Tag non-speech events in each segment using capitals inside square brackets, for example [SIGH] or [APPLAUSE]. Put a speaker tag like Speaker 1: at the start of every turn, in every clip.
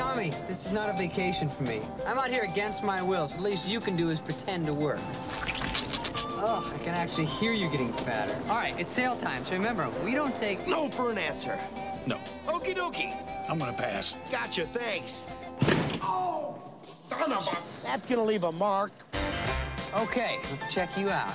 Speaker 1: Tommy, this is not a vacation for me. I'm out here against my will, so the least you can do is pretend to work. Ugh, I can actually hear you getting fatter. All right, it's sale time, so remember, we don't take...
Speaker 2: No for an answer.
Speaker 3: No.
Speaker 2: Okie dokie.
Speaker 3: I'm gonna pass.
Speaker 2: Gotcha, thanks. Oh, son of a... That's gonna leave a mark.
Speaker 1: Okay, let's check you out.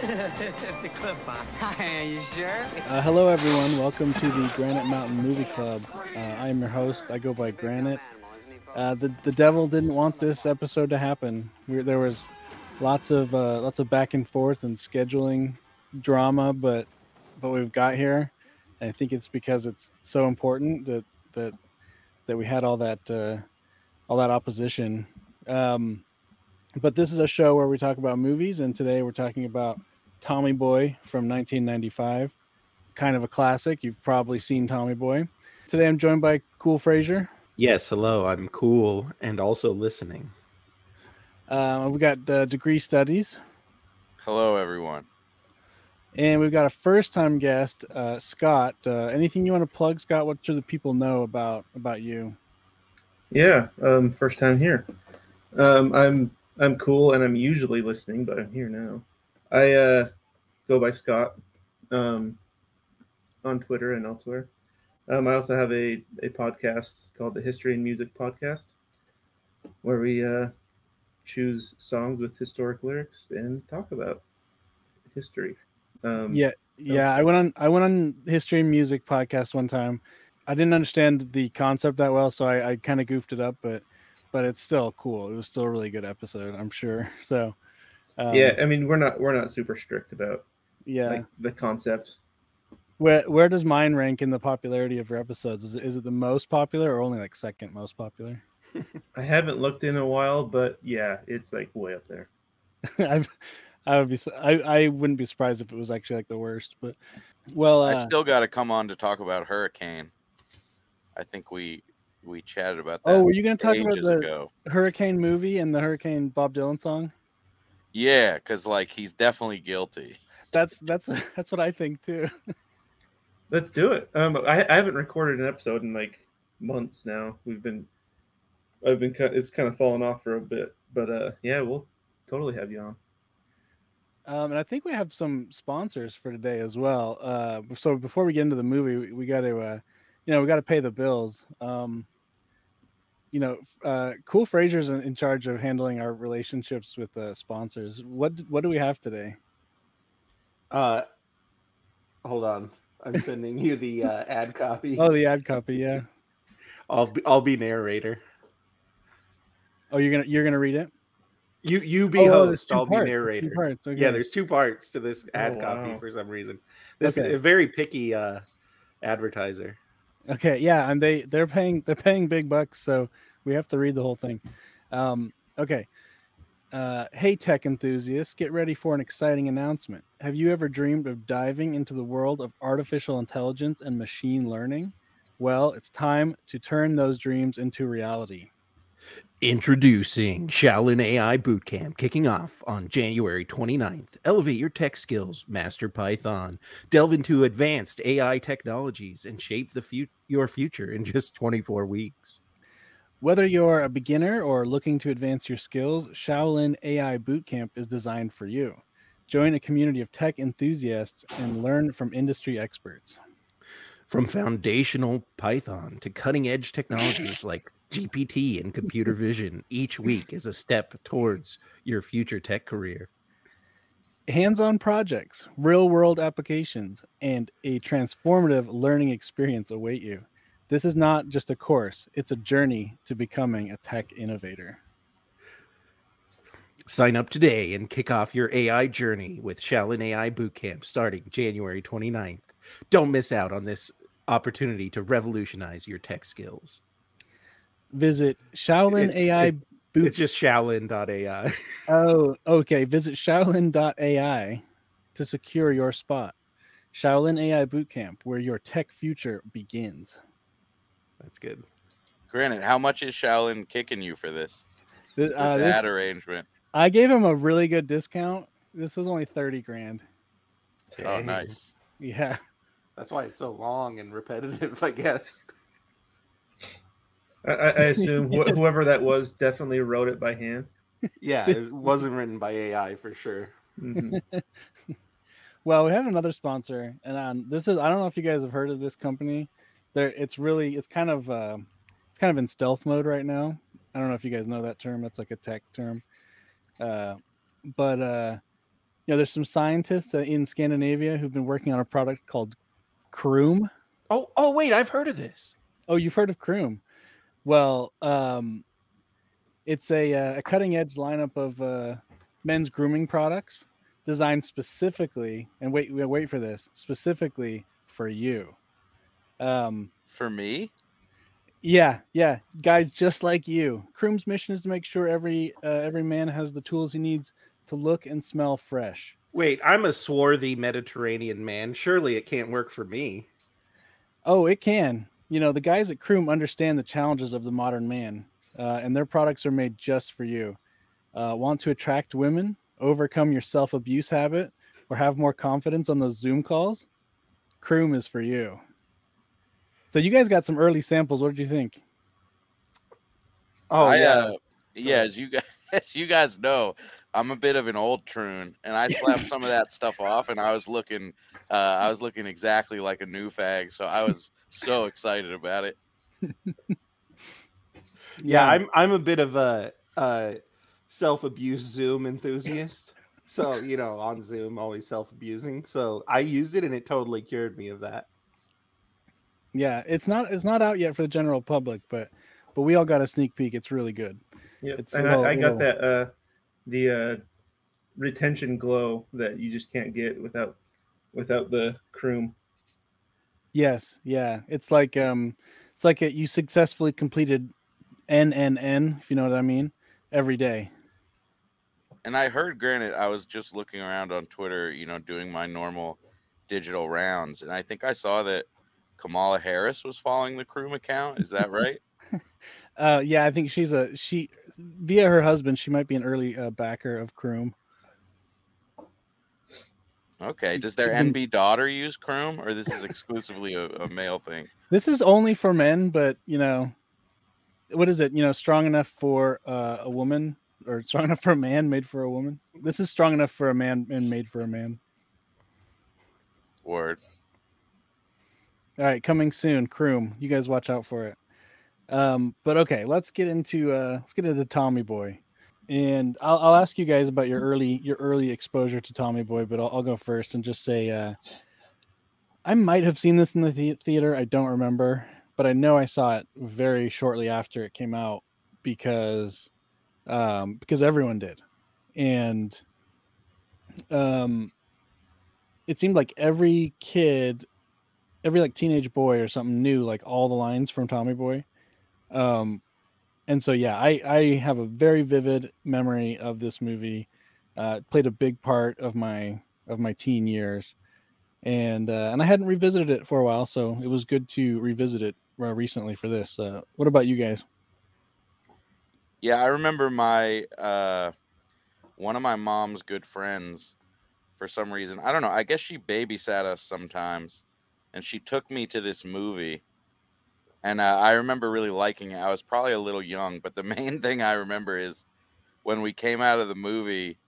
Speaker 2: It's a clip?
Speaker 1: Hi, [LAUGHS] are you sure?
Speaker 4: Uh, hello, everyone. Welcome to the Granite Mountain Movie Club. Uh, I am your host. I go by Granite. Uh, the the devil didn't want this episode to happen. We, there was lots of uh, lots of back and forth and scheduling drama, but but we've got here. And I think it's because it's so important that that that we had all that uh, all that opposition. Um, but this is a show where we talk about movies, and today we're talking about Tommy Boy from 1995, kind of a classic. You've probably seen Tommy Boy. Today I'm joined by Cool Frazier.
Speaker 5: Yes, hello. I'm cool and also listening.
Speaker 4: Uh, we've got uh, Degree Studies,
Speaker 6: Hello, everyone.
Speaker 4: and we've got a first-time guest, uh, Scott. Uh, anything you want to plug, Scott? What should the people know about about you?
Speaker 7: Yeah, um, first time here. Um, I'm I'm cool and I'm usually listening, but I'm here now. I uh, go by Scott um, on Twitter and elsewhere. Um, I also have a, a podcast called the History and Music Podcast, where we uh, choose songs with historic lyrics and talk about history. Um,
Speaker 4: Yeah, yeah. I went on I went on History and Music podcast one time. I didn't understand the concept that well, so I, I kind of goofed it up, but but it's still cool. It was still a really good episode, I'm sure. [LAUGHS] So um,
Speaker 7: yeah. I mean, we're not we're not super strict about
Speaker 4: yeah.
Speaker 7: like the concept.
Speaker 4: Where where does mine rank in the popularity of your episodes? Is it, is it the most popular or only like second most popular? [LAUGHS]
Speaker 7: I haven't looked in a while, but yeah, it's like way up there. [LAUGHS]
Speaker 4: I've I would be I, I wouldn't be surprised if it was actually like the worst, but well, uh,
Speaker 6: I still got to come on to talk about Hurricane. I think we we chatted about that.
Speaker 4: oh, were you going to talk about the
Speaker 6: ago.
Speaker 4: Hurricane movie and the Hurricane Bob Dylan song?
Speaker 6: Yeah, because like he's definitely guilty.
Speaker 4: That's that's [LAUGHS] that's what I think too.
Speaker 7: Let's do it. Um, I, I haven't recorded an episode in like months now. We've been, I've been, ki- it's kind of fallen off for a bit, but uh, yeah, we'll totally have you on.
Speaker 4: Um, and I think we have some sponsors for today as well. Uh, so before we get into the movie, we, we got to, uh, you know, we got to pay the bills. Um, you know, uh, Cool Frazier's in, in charge of handling our relationships with uh, sponsors. What what do we have today?
Speaker 5: Uh, hold on. I'm sending you the uh, ad copy.
Speaker 4: Oh, the ad copy. Yeah. [LAUGHS]
Speaker 5: I'll be, I'll be narrator.
Speaker 4: Oh, you're gonna you're gonna read it.
Speaker 5: You you be
Speaker 4: Oh,
Speaker 5: host. I'll be
Speaker 4: parts, two
Speaker 5: narrator.
Speaker 4: parts, okay.
Speaker 5: Yeah, there's two parts to this ad
Speaker 7: Oh,
Speaker 5: copy
Speaker 7: wow.
Speaker 5: for some reason. This
Speaker 4: Okay.
Speaker 5: is a very picky uh, advertiser.
Speaker 4: Okay, yeah, and they they're paying they're paying big bucks, so we have to read the whole thing. Um, okay. Uh, hey, tech enthusiasts, get ready for an exciting announcement. Have you ever dreamed of diving into the world of artificial intelligence and machine learning? Well, it's time to turn those dreams into reality.
Speaker 5: Introducing Shaolin AI Bootcamp kicking off on January 29th. Elevate your tech skills, master Python, delve into advanced AI technologies, and shape the fu- your future in just 24 weeks.
Speaker 4: Whether you're a beginner or looking to advance your skills, Shaolin AI Bootcamp is designed for you. Join a community of tech enthusiasts and learn from industry experts.
Speaker 5: From foundational Python to cutting edge technologies [COUGHS] like GPT and computer vision, each week is a step towards your future tech career.
Speaker 4: hands on projects, real world applications, and a transformative learning experience await you. This is not just a course, it's a journey to becoming a tech innovator.
Speaker 5: Sign up today and kick off your AI journey with Shaolin AI Bootcamp starting January 29th. Don't miss out on this opportunity to revolutionize your tech skills.
Speaker 4: Visit Shaolin
Speaker 5: It-
Speaker 4: AI
Speaker 5: it-
Speaker 4: Boot.
Speaker 5: It's just Shaolin.ai. [LAUGHS]
Speaker 4: oh, okay. Visit Shaolin.ai to secure your spot. Shaolin AI Bootcamp, where your tech future begins.
Speaker 5: That's good.
Speaker 6: Granite, how much is Shaolin kicking you for this?
Speaker 4: This,
Speaker 6: This
Speaker 4: uh, this-
Speaker 6: ad arrangement.
Speaker 4: I gave him a really good discount. This was only 30 grand.
Speaker 6: Oh, nice.
Speaker 4: Yeah.
Speaker 5: That's why it's so long and repetitive, [LAUGHS] I guess.
Speaker 7: I, I I assume [LAUGHS] wh- whoever that was definitely wrote it by hand.
Speaker 5: Yeah, it wasn't written by AI for sure.
Speaker 7: Mhm. [LAUGHS]
Speaker 4: Well, we have another sponsor, and um, this is I don't know if you guys have heard of this company. There, it's really it's kind of uh, it's kind of in stealth mode right now. I don't know if you guys know that term. That's like a tech term. Uh, but uh, you know, there's some scientists uh, in Scandinavia who've been working on a product called Croom.
Speaker 5: Oh, oh wait, I've heard of this.
Speaker 4: Oh, you've heard of Croom? Well, um, it's a, uh, a cutting edge lineup of uh, men's grooming products designed specifically, and wait, wait, wait for this, specifically for you. Um,
Speaker 6: For me?
Speaker 4: yeah, yeah, guys just like you. Croom's mission is to make sure every uh, every man has the tools he needs to look and smell fresh.
Speaker 5: Wait, I'm a swarthy Mediterranean man. Surely it can't work for me.
Speaker 4: Oh, it can. You know, the guys at Croom understand the challenges of the modern man, uh, and their products are made just for you. Uh, want to attract women, overcome your self abuse habit, or have more confidence on those Zoom calls? Croom is for you. So, you guys got some early samples. What did you think?
Speaker 5: Oh
Speaker 6: I,
Speaker 5: yeah.
Speaker 6: uh, yeah, as you guys, [LAUGHS] as you guys know, I'm a bit of an old troon, and I slapped some of that stuff off, and I was looking, uh, I was looking exactly like a new fag. So I was so excited about it. [LAUGHS]
Speaker 5: yeah, I'm I'm a bit of a, a self abuse Zoom enthusiast. [LAUGHS] So you know, on Zoom, always self abusing. So I used it, and it totally cured me of that.
Speaker 4: yeah. It's not it's not out yet for the general public, but but we all got a sneak peek. It's really good. Yeah,
Speaker 7: and
Speaker 4: a little-
Speaker 7: I, I got
Speaker 4: little-
Speaker 7: that uh, the uh, retention glow that you just can't get without without the croom.
Speaker 4: Yes, yeah. It's like um it's like a, you successfully completed NNN, if you know what I mean, every day.
Speaker 6: And I heard, Granite, I was just looking around on Twitter, you know, doing my normal digital rounds, and I think I saw that Kamala Harris was following the Croom account. Is that [LAUGHS] right?
Speaker 4: Uh yeah, I think she's a she via her husband, she might be an early uh, backer of Croom.
Speaker 6: Okay. Does their
Speaker 4: It's
Speaker 6: NB daughter use Croom, or this is exclusively a, a male thing?
Speaker 4: This is only for men, but you know what is it? You know, strong enough for uh, a woman or [LAUGHS] strong enough for a man made for a woman. This is strong enough for a man and made for a man.
Speaker 6: Word.
Speaker 4: All right, coming soon, Croom. You guys watch out for it. Um, but okay, let's get into uh let's get into Tommy Boy. And I'll, I'll ask you guys about your early your early exposure to Tommy Boy, but I'll, I'll go first and just say uh I might have seen this in the, the theater. I don't remember, but I know I saw it very shortly after it came out because um because everyone did. And um it seemed like every kid every like teenage boy or something knew like all the lines from Tommy Boy. Um, and so yeah, I I have a very vivid memory of this movie. Uh, played a big part of my of my teen years, and uh, and I hadn't revisited it for a while, so it was good to revisit it uh, recently for this. Uh, what about you guys?
Speaker 6: Yeah, I remember my uh, one of my mom's good friends. For some reason, I don't know. I guess she babysat us sometimes, and she took me to this movie. And uh, I remember really liking it. I was probably a little young, but the [LAUGHS] main thing I remember is when we came out of the movie,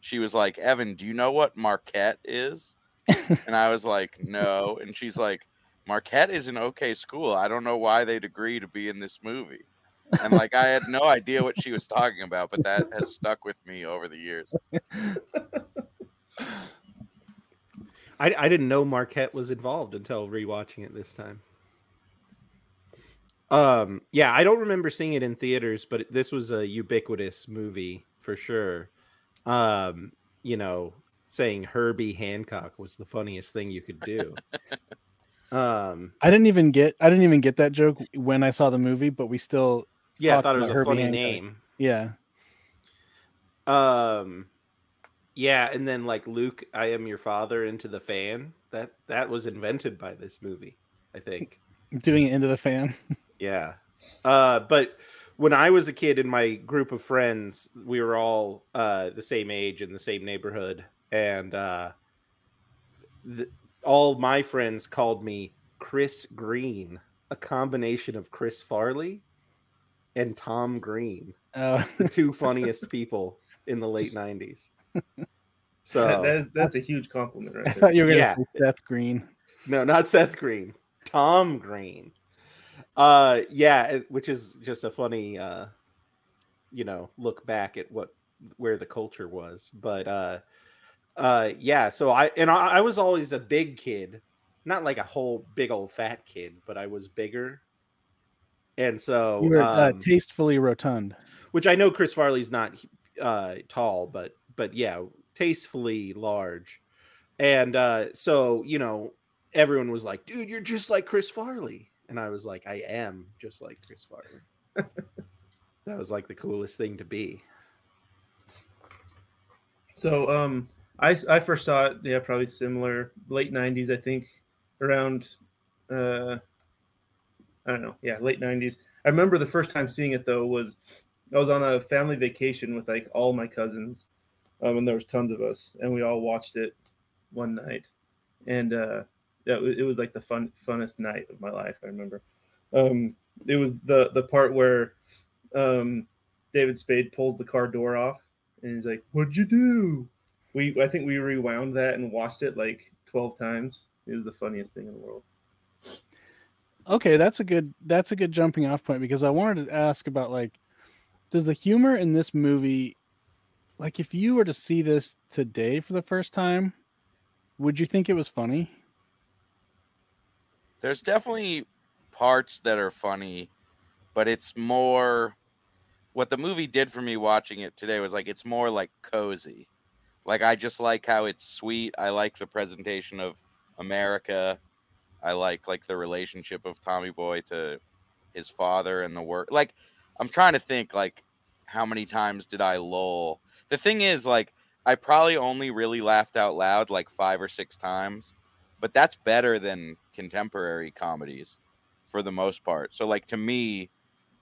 Speaker 6: she was like, "Evan, do you know what Marquette is?" [LAUGHS] and I was like, "No." And she's like, "Marquette is an okay school. I don't know why they'd agree to be in this movie." and like I had no idea what she was talking about, but that has stuck with me over the years. [LAUGHS]
Speaker 5: I, I didn't know Marquette was involved until rewatching it this time. Um, yeah, I don't remember seeing it in theaters, but this was a ubiquitous movie for sure. Um, you know, saying Herbie Hancock was the funniest thing you could do. um,
Speaker 4: I didn't even get I didn't even get that joke when I saw the movie, but we still
Speaker 5: yeah, I thought it was a
Speaker 4: Herbie
Speaker 5: funny
Speaker 4: Hancock.
Speaker 5: name.
Speaker 4: yeah
Speaker 5: Um, yeah, and then like Luke, I am your father into the fan. That that was invented by this movie, I think.
Speaker 4: doing it into the fan. [LAUGHS]
Speaker 5: Yeah. Uh, but when I was a kid in my group of friends, we were all uh, the same age in the same neighborhood, and uh, the, all my friends called me Chris Green, a combination of Chris Farley and Tom Green,
Speaker 4: Oh,
Speaker 5: the two [LAUGHS] funniest people in the late '90s. [LAUGHS] So
Speaker 7: That- that is, that's a huge compliment
Speaker 4: I
Speaker 7: right there.
Speaker 4: thought you were gonna
Speaker 5: Yeah.
Speaker 4: say Seth Green.
Speaker 5: no, not Seth Green, Tom Green. Uh, yeah, which is just a funny, uh, you know, look back at what where the culture was. But uh, uh, yeah. So I and I, I was always a big kid, not like a whole big old fat kid, but I was bigger. And so,
Speaker 4: You were uh,
Speaker 5: um,
Speaker 4: tastefully rotund.
Speaker 5: which I know Chris Farley's not uh, tall, but but yeah, tastefully large. And uh, so you know, everyone was like, "Dude, you're just like Chris Farley," and I was like, "I am just like Chris Farley." [LAUGHS] that was like the coolest thing to be.
Speaker 7: So um, I I first saw it. Yeah, probably similar late '90s. I think around uh, I don't know. Yeah, late '90s. I remember the first time seeing it though was I was on a family vacation with like all my cousins, um, and there was tons of us, and we all watched it one night, and uh, it, was, it was like the fun funnest night of my life. I remember. Um, it was the the part where um, David Spade pulls the car door off and he's like, "What'd you do?" We I think we rewound that and watched it like twelve times. It was the funniest thing in the world.
Speaker 4: Okay, that's a good that's a good jumping off point because I wanted to ask about like does the humor in this movie like if you were to see this today for the first time, would you think it was funny?
Speaker 6: There's definitely parts that are funny, but it's more what the movie did for me watching it today was like it's more like cozy. Like I just like how it's sweet. I like the presentation of America. I like like the relationship of Tommy Boy to his father and the work. Like I'm trying to think like how many times did I lull? The thing is like I probably only really laughed out loud like 5 or 6 times, but that's better than contemporary comedies for the most part. So like to me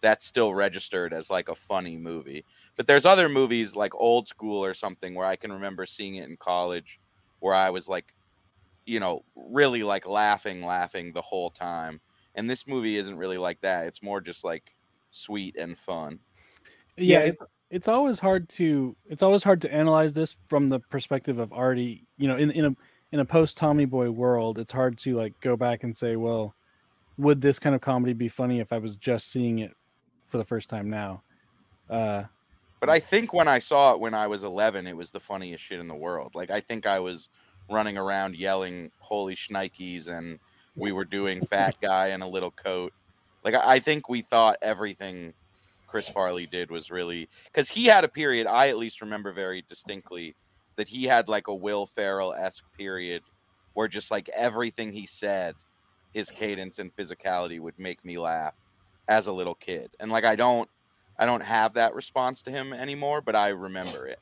Speaker 6: that's still registered as like a funny movie. But there's other movies like Old School or something where I can remember seeing it in college where I was like you know, really like laughing, laughing the whole time. And this movie isn't really like that. It's more just like sweet and fun.
Speaker 4: Yeah,
Speaker 5: Yeah,
Speaker 4: it, it's always hard to it's always hard to analyze this from the perspective of already, you know, in in a in a post Tommy Boy world, it's hard to like go back and say, well, would this kind of comedy be funny if I was just seeing it for the first time now? Uh
Speaker 6: But I think when I saw it when I was 11, it was the funniest shit in the world. Like I think I was running around yelling "Holy shnikes" and we were doing "Fat Guy in a Little Coat." Like I I think we thought everything Chris Farley did was really because he had a period I at least remember very distinctly that he had like a Will Ferrell esque period where just like everything he said, his cadence and physicality would make me laugh as a little kid. And like I don't I don't have that response to him anymore, but I remember it.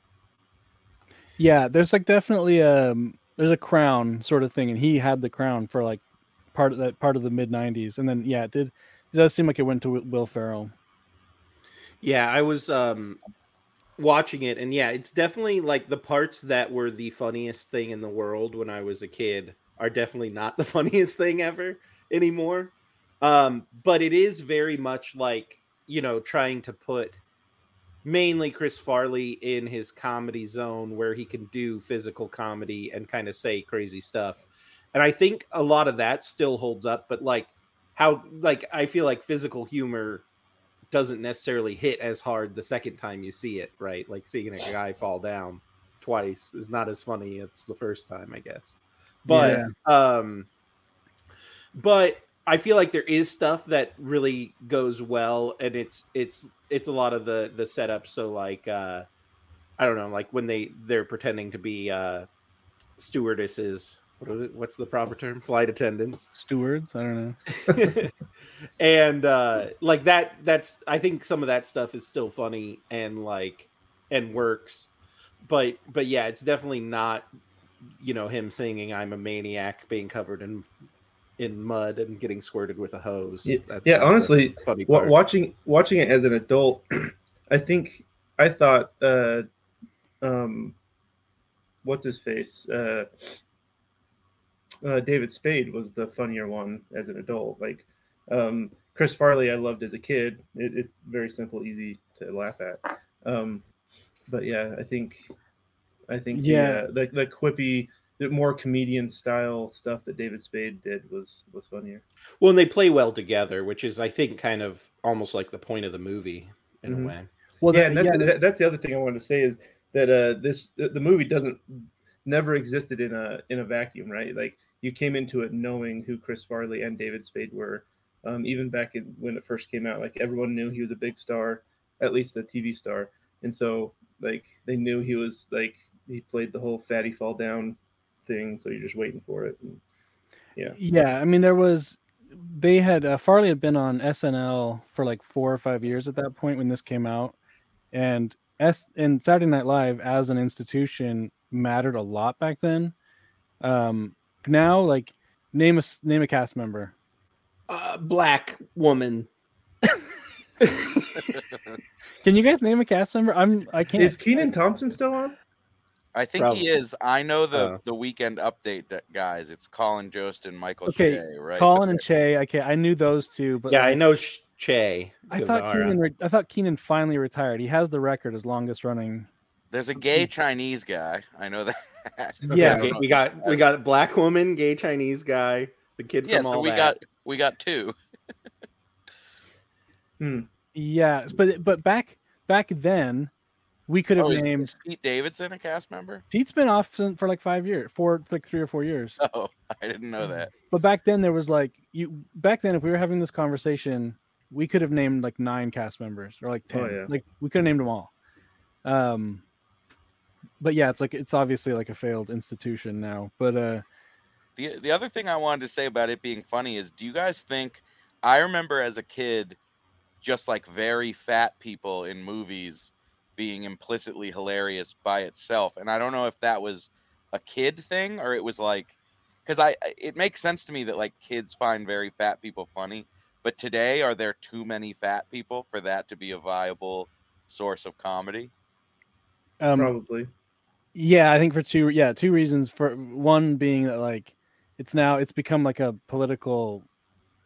Speaker 4: yeah, there's like definitely um there's a crown sort of thing, and he had the crown for like part of that part of the mid '90s, and then yeah, it did. It does seem like it went to Will Ferrell.
Speaker 5: Yeah, I was um watching it and yeah, it's definitely like the parts that were the funniest thing in the world when I was a kid are definitely not the [LAUGHS] funniest thing ever anymore. Um but it is very much like, you know, trying to put mainly Chris Farley in his comedy zone where he can do physical comedy and kind of say crazy stuff. And I think a lot of that still holds up, but like how like I feel like physical humor doesn't necessarily hit as hard the second time you see it, right? Like seeing a guy fall down twice is not as funny as the first time, I guess. But um but I feel like there is stuff that really goes well and it's it's it's a lot of the the setup so like uh I don't know, like when they they're pretending to be uh stewardesses what is it? what's the proper term? Flight attendants
Speaker 4: Stewards, I don't know. [LAUGHS]
Speaker 5: and uh like that that's i think some of that stuff is still funny and like and works but but yeah it's definitely not you know him singing i'm a maniac being covered in in mud and getting squirted with a hose
Speaker 7: Yeah,
Speaker 5: That's
Speaker 7: yeah,
Speaker 5: not the
Speaker 7: honestly,
Speaker 5: funny
Speaker 7: Wa- watching watching it as an adult, [CLEARS THROAT] I think I thought, uh, um, what's his face, uh, uh, David Spade was the funnier one as an adult. Like um, Chris Farley I loved as a kid. It, it's very simple, easy to laugh at. Um, but yeah, I think I think
Speaker 4: Yeah.
Speaker 7: the, uh, the the quippy, the more comedian style stuff that David Spade did was was funnier.
Speaker 5: Well, and they play well together, which is, I think, kind of almost like the point of the movie in
Speaker 7: Mhm.
Speaker 5: a way.
Speaker 4: Well,
Speaker 7: yeah,
Speaker 4: that-
Speaker 7: and that's
Speaker 4: yeah,
Speaker 7: that- that's the other thing I wanted to say is that uh this the the movie doesn't never existed in a in a vacuum, right? Like you came into it knowing who Chris Farley and David Spade were. Um, even back in when it first came out, like everyone knew he was a big star, at least a TV star, and so like they knew he was like he played the whole fatty fall down thing, so you're just waiting for it. And, yeah,
Speaker 4: Yeah, I mean, there was they had uh, Farley had been on SNL for like four or five years at that point when this came out, and S and Saturday Night Live as an institution mattered a lot back then. Um, now, like, name a name a cast member.
Speaker 5: Uh, black woman. [LAUGHS]
Speaker 4: Can you guys name a cast member? I'm I can't.
Speaker 7: is Kenan Thompson still on?
Speaker 6: I think
Speaker 5: Probably.
Speaker 6: he is. I know the
Speaker 5: Oh.
Speaker 6: the weekend update that guys. It's Colin Jost and Michael
Speaker 4: Okay,
Speaker 6: Shea, right?
Speaker 4: Colin and Che. Okay, I knew those two, but
Speaker 5: yeah, I know Sh- Che.
Speaker 4: I thought Kenan. Re- I thought Kenan finally retired. He has the record as longest running.
Speaker 6: There's a gay Chinese guy. I know that. [LAUGHS]
Speaker 4: Yeah.
Speaker 5: Okay, we got we got black woman, gay Chinese guy, the kid from
Speaker 6: yeah, so
Speaker 5: all
Speaker 6: we
Speaker 5: that.
Speaker 6: got we got two.
Speaker 4: Yeah, but but back back then, we could have
Speaker 6: Oh,
Speaker 4: named.
Speaker 6: is Pete Davidson a cast member?
Speaker 4: Pete's been off for like five years, four like three or four years. [LAUGHS]
Speaker 6: Oh, I didn't know that.
Speaker 4: But back then there was like you. Back then, if we were having this conversation, we could have named like nine cast members or like ten.
Speaker 7: Oh, yeah.
Speaker 4: Like we could have named them all. Um. But yeah, it's like it's obviously like a failed institution now. But uh,
Speaker 6: The the other thing I wanted to say about it being funny is, do you guys think? I remember as a kid, just like very fat people in movies being implicitly hilarious by itself, and I don't know if that was a kid thing or it was like, I I- it makes sense to me that like kids find very fat people funny, but today are there too many fat people for that to be a viable source of comedy?
Speaker 4: Um,
Speaker 7: Probably.
Speaker 4: Yeah, I think for two yeah, two reasons. For one being that like it's now it's become like a political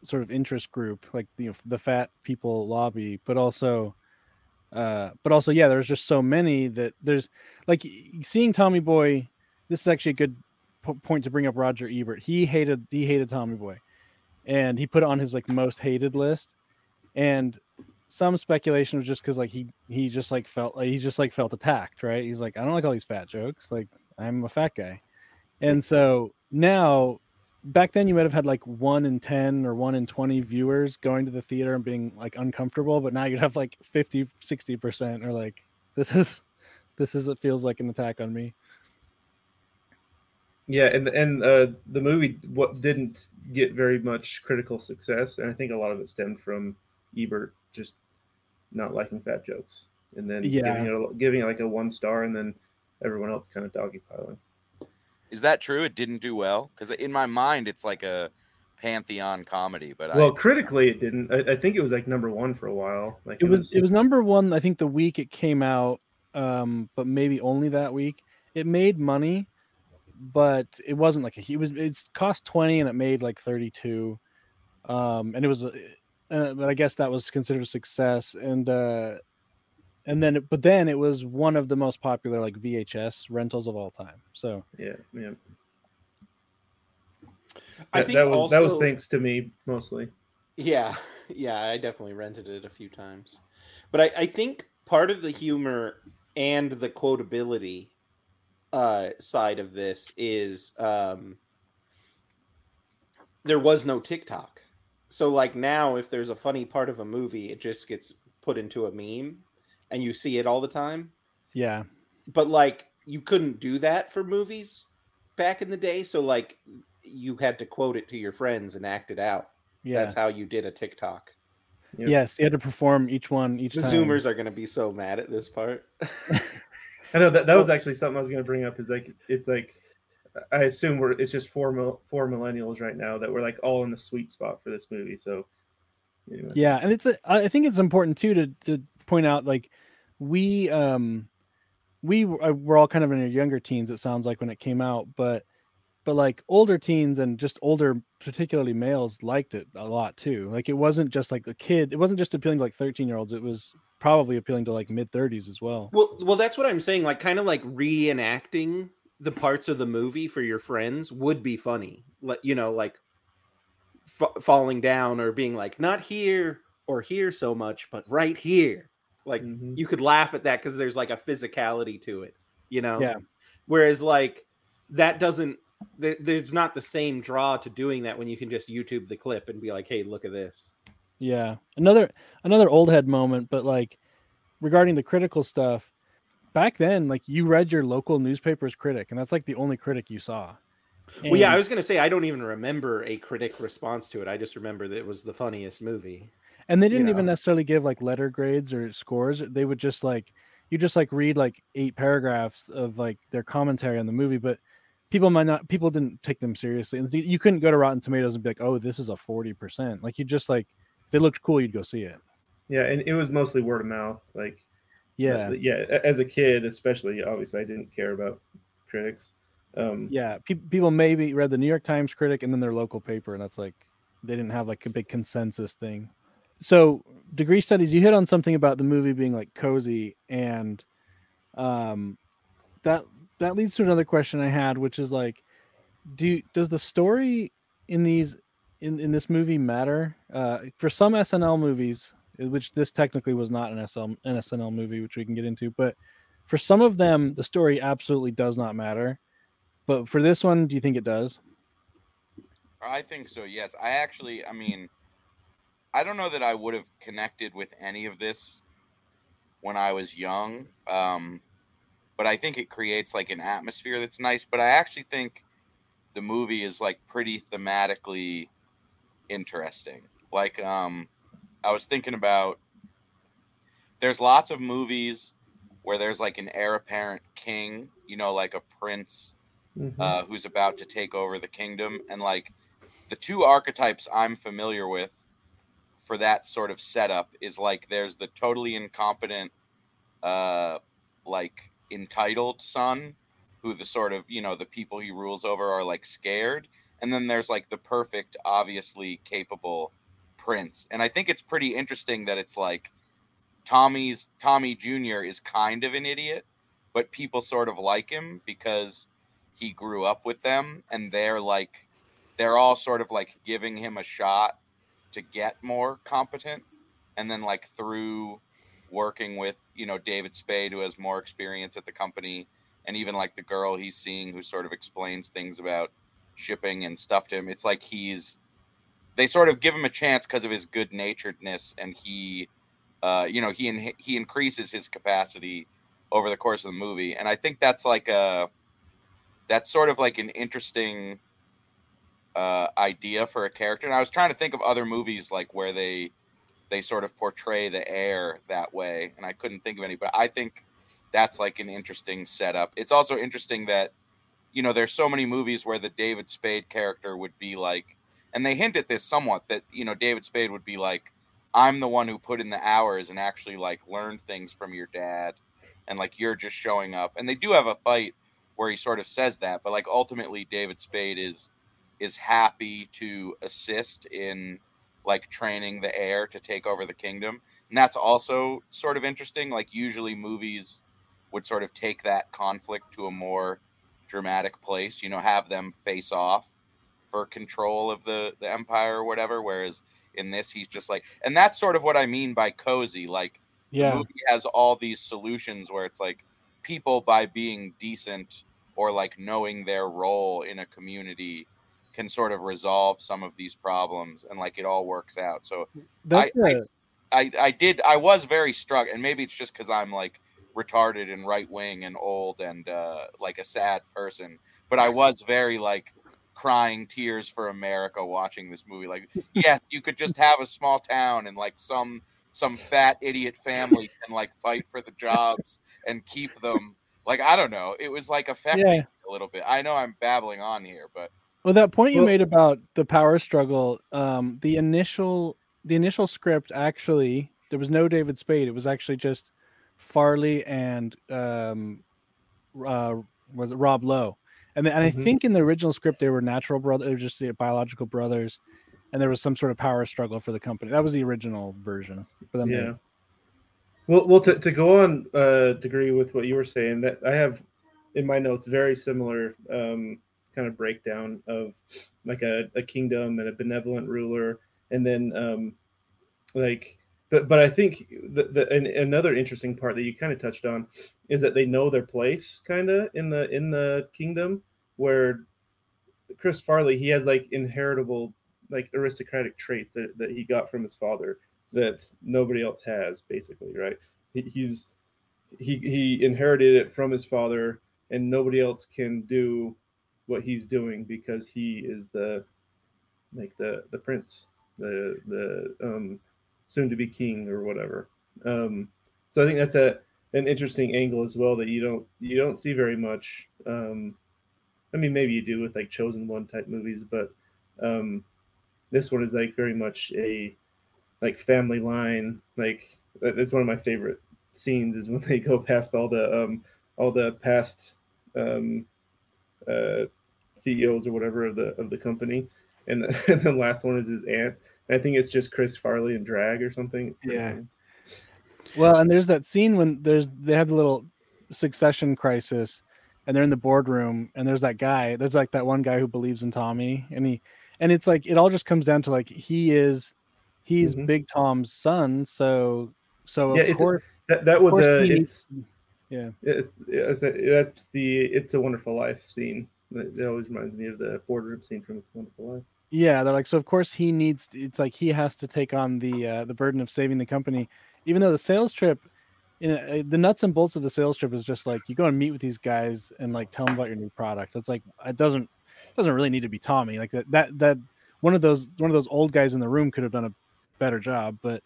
Speaker 4: sort of interest group, like you know, the fat people lobby, but also uh but also yeah, there's just so many that there's like seeing Tommy Boy this is actually a good po- point to bring up Roger Ebert. He hated he hated Tommy Boy. And he put it on his like most hated list. And some speculation was just because like he he just like felt like he just like felt attacked, right? He's like, I don't like all these fat jokes. Like I'm a fat guy, and so now back then you might have had like one in 10 or one in 20 viewers going to the theater and being like uncomfortable but now you'd have like 50 60 percent or like this is this is it feels like an attack on me
Speaker 7: Yeah, and and uh, the movie what didn't get very much critical success, and I think a lot of it stemmed from Ebert just not liking fat jokes, and then
Speaker 4: Yeah.
Speaker 7: giving it a, giving it like a one star, and then everyone else kind of doggy piling.
Speaker 6: Is that true? It didn't do well because in my mind it's like a pantheon comedy, but
Speaker 7: Well,
Speaker 6: I
Speaker 7: critically, it didn't. I, I think it was like number one for a while. Like
Speaker 4: it was it was number one i think the week it came out um but maybe only that week it made money but it wasn't like a it was it's cost 20 and it made like 32 um and it was a uh, but i guess that was considered a success and uh and then but then it was one of the most popular like vhs rentals of all time so
Speaker 7: yeah, yeah.
Speaker 5: I
Speaker 7: That,
Speaker 5: think
Speaker 7: that was that was thanks to me mostly.
Speaker 5: Yeah, [LAUGHS] yeah, I definitely rented it a few times. But I, I think part of the humor and the quotability uh, side of this is um, there was no TikTok. So, like now, if there's a funny part of a movie, it just gets put into a meme and you see it all the time.
Speaker 4: yeah
Speaker 5: But, like, you couldn't do that for movies back in the day. So, like, you had to quote it to your friends and act it out.
Speaker 4: yeah
Speaker 5: That's how you did a TikTok.
Speaker 7: Yep.
Speaker 4: yes you had to perform each one each
Speaker 5: The
Speaker 4: time
Speaker 5: Zoomers are going to be so mad at this part. [LAUGHS]
Speaker 7: I know that that was actually something I was going to bring up. Is like it's like I assume we're it's just four mil, four millennials right now that we're like all in the sweet spot for this movie. So anyway.
Speaker 4: yeah and it's a, i think it's important too to to point out like we um we w- uh, were all kind of in our younger teens it sounds like when it came out but but like older teens and just older, particularly males, liked it a lot too. Like it wasn't just like a kid. It wasn't just appealing to like thirteen year olds. It was probably appealing to like mid thirties as well.
Speaker 5: Well, well, that's what I'm saying. Like, kind of like reenacting the parts of the movie for your friends would be funny. Like, you know, like f- falling down or being like, not here or here so much, but right here. Like,
Speaker 7: Mhm.
Speaker 5: you could laugh at that because there's like a physicality to it, you know?
Speaker 4: Yeah.
Speaker 5: Whereas, like, that doesn't, there, there's not the same draw to doing that when you can just YouTube the clip and be like, hey, look at this.
Speaker 4: Yeah. Another another old head moment, but like regarding the critical stuff, back then, like you read your local newspaper's critic, and that's like the only critic you saw.
Speaker 5: well, yeah, I was going to say, I don't even remember a critic response to it. I just remember that it was the funniest movie.
Speaker 4: and they didn't even
Speaker 5: know.
Speaker 4: necessarily give like letter grades or scores. They would just like you just like read like eight paragraphs of like their commentary on the movie, but people might not people didn't take them seriously. And you couldn't go to Rotten Tomatoes and be like, oh, this is a forty percent. Like you just like if it looked cool, you'd go see it.
Speaker 7: Yeah, and it was mostly word of mouth. Like,
Speaker 4: Yeah.
Speaker 7: yeah. As a kid, especially, obviously, I didn't care about critics. Um,
Speaker 4: yeah pe- people maybe read the new york times critic and then their local paper and that's like they didn't have like a big consensus thing so degree studies you hit on something about the movie being like cozy and um that that leads to another question i had which is like do does the story in these in, in this movie matter uh for some snl movies which this technically was not an SL, an snl movie which we can get into but for some of them the story absolutely does not matter but for this one, do you think it does?
Speaker 6: I think so. Yes, I actually. I mean, I don't know that I would have connected with any of this when I was young, um, but I think it creates like an atmosphere that's nice. But I actually think the movie is like pretty thematically interesting. Like, um, I was thinking about. There's lots of movies where there's like an heir apparent king, you know, like a prince
Speaker 7: mhm.
Speaker 6: uh, who's about to take over the kingdom. And like the two archetypes I'm familiar with for that sort of setup is like there's the totally incompetent, uh, like entitled son, who the sort of, you know, the people he rules over are like scared. And then there's like the perfect, obviously capable prince. And I think it's pretty interesting that it's like Tommy's Tommy Jr. is kind of an idiot, but people sort of like him because he grew up with them and they're like they're all sort of like giving him a shot to get more competent and then like through working with you know David Spade who has more experience at the company and even like the girl he's seeing who sort of explains things about shipping and stuff to him it's like he's they sort of give him a chance because of his good naturedness and he uh you know he in, he increases his capacity over the course of the movie and i think that's like a that's sort of like an interesting uh, idea for a character. And I was trying to think of other movies like where they they sort of portray the heir that way, and I couldn't think of any. But I think that's like an interesting setup. It's also interesting that you know there's so many movies where the David Spade character would be like, and they hint at this somewhat that you know David Spade would be like, I'm the one who put in the hours and actually like learned things from your dad, and like you're just showing up. And they do have a fight where he sort of says that, but like ultimately David Spade is is happy to assist in like training the heir to take over the kingdom. And that's also sort of interesting. Like usually movies would sort of take that conflict to a more dramatic place, you know, have them face off for control of the the empire or whatever, whereas in this he's just like and that's sort of what I mean by cozy. Like the
Speaker 4: Yeah.
Speaker 6: movie has all these solutions where it's like people by being decent or like knowing their role in a community can sort of resolve some of these problems and like it all works out so
Speaker 4: That's
Speaker 6: I-
Speaker 4: a-
Speaker 6: i i did i was very struck and maybe it's just because i'm like retarded and right wing and old and uh like a sad person but i was very like crying tears for america watching this movie like yes you could just have a small town and like some some fat idiot family can like fight for the jobs and keep them like i don't know it was like affecting
Speaker 4: Yeah.
Speaker 6: a little bit i know i'm babbling on here but
Speaker 4: Well, that point you
Speaker 7: Well-
Speaker 4: made about the power struggle, um, the initial the initial script actually there was no David Spade. It was actually just Farley and um, uh, was it Rob Lowe, And then, and
Speaker 7: Mhm.
Speaker 4: I think in the original script they were natural brothers, just the biological brothers, and there was some sort of power struggle for the company. That was the original version. for them.
Speaker 7: yeah. Well, well, to, to go on uh, degree with what you were saying, that I have in my notes very similar um, kind of breakdown of like a, a kingdom and a benevolent ruler, and then um, like, but but I think the, the another interesting part that you kind of touched on is that they know their place kind of in the in the kingdom where Chris Farley he has like inheritable like aristocratic traits that, that he got from his father that nobody else has basically right? He, he's he he inherited it from his father and nobody else can do what he's doing because he is the like the the prince the the um soon to be king or whatever. Um so i think that's a an interesting angle as well that you don't you don't see very much um i mean maybe you do with like chosen one type movies but um this one is like very much a like family line like that's one of my favorite scenes is when [LAUGHS] they go past all the um all the past um uh CEOs or whatever of the of the company. And, and [LAUGHS] the last one is his aunt I think it's just Chris Farley and drag or something
Speaker 4: Yeah. Well, and there's that scene when there's they have the little succession crisis, and they're in the boardroom, and there's that guy. There's like that one guy who believes in Tommy, and he, and it's like it all just comes down to like he is, he's
Speaker 7: Mhm.
Speaker 4: Big Tom's son, so so
Speaker 7: Yeah,
Speaker 4: of
Speaker 7: it's a-
Speaker 4: course,
Speaker 7: that that was
Speaker 4: course
Speaker 7: a
Speaker 4: he
Speaker 7: it's
Speaker 4: yeah.
Speaker 7: it's, it's a, that's the it's a wonderful life scene that that always reminds me of the boardroom scene from It's a Wonderful Life
Speaker 4: Yeah, they're like, so of course he needs. It's like he has to take on the uh, the burden of saving the company, even though the sales trip, you know, uh, the nuts and bolts of the sales trip is just like you go and meet with these guys and like tell them about your new product. It's like it doesn't doesn't really need to be Tommy like that that that one of those one of those old guys in the room could have done a better job, but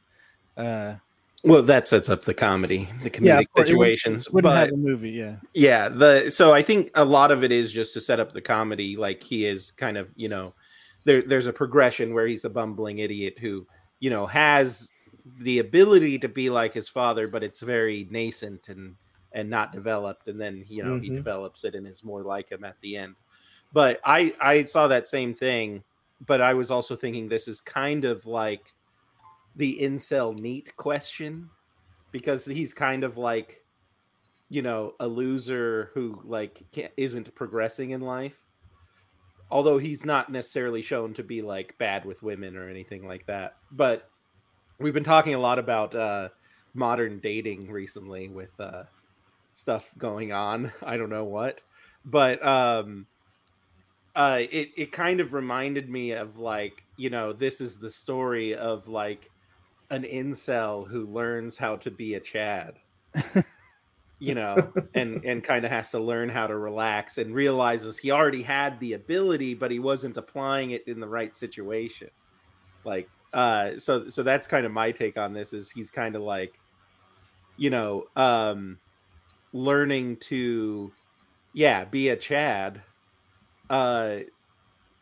Speaker 4: uh,
Speaker 5: Well, that sets up the comedy, the
Speaker 4: yeah,
Speaker 5: comedic
Speaker 4: of course, it would-
Speaker 5: situations.
Speaker 4: wouldn't
Speaker 5: but
Speaker 4: have a movie. Yeah,
Speaker 5: yeah, the so I think a lot of it is just to set up the comedy. Like he is kind of, you know, there there's a progression where he's a bumbling idiot who, you know, has the ability to be like his father, but it's very nascent and and not developed. And then you know he
Speaker 7: Mhm.
Speaker 5: develops it and is more like him at the end. But I I saw that same thing, but I was also thinking this is kind of like the incel neat question because he's kind of like you know a loser who like isn't progressing in life although he's not necessarily shown to be like bad with women or anything like that but we've been talking a lot about uh modern dating recently with uh stuff going on. [LAUGHS] I don't know what but um uh it it kind of reminded me of like you know this is the story of like an incel who learns how to be a chad [LAUGHS] you [LAUGHS] know and and kind of has to learn how to relax and realizes he already had the ability but he wasn't applying it in the right situation. Like uh so so that's kind of my take on this is he's kind of like you know um learning to yeah be a chad uh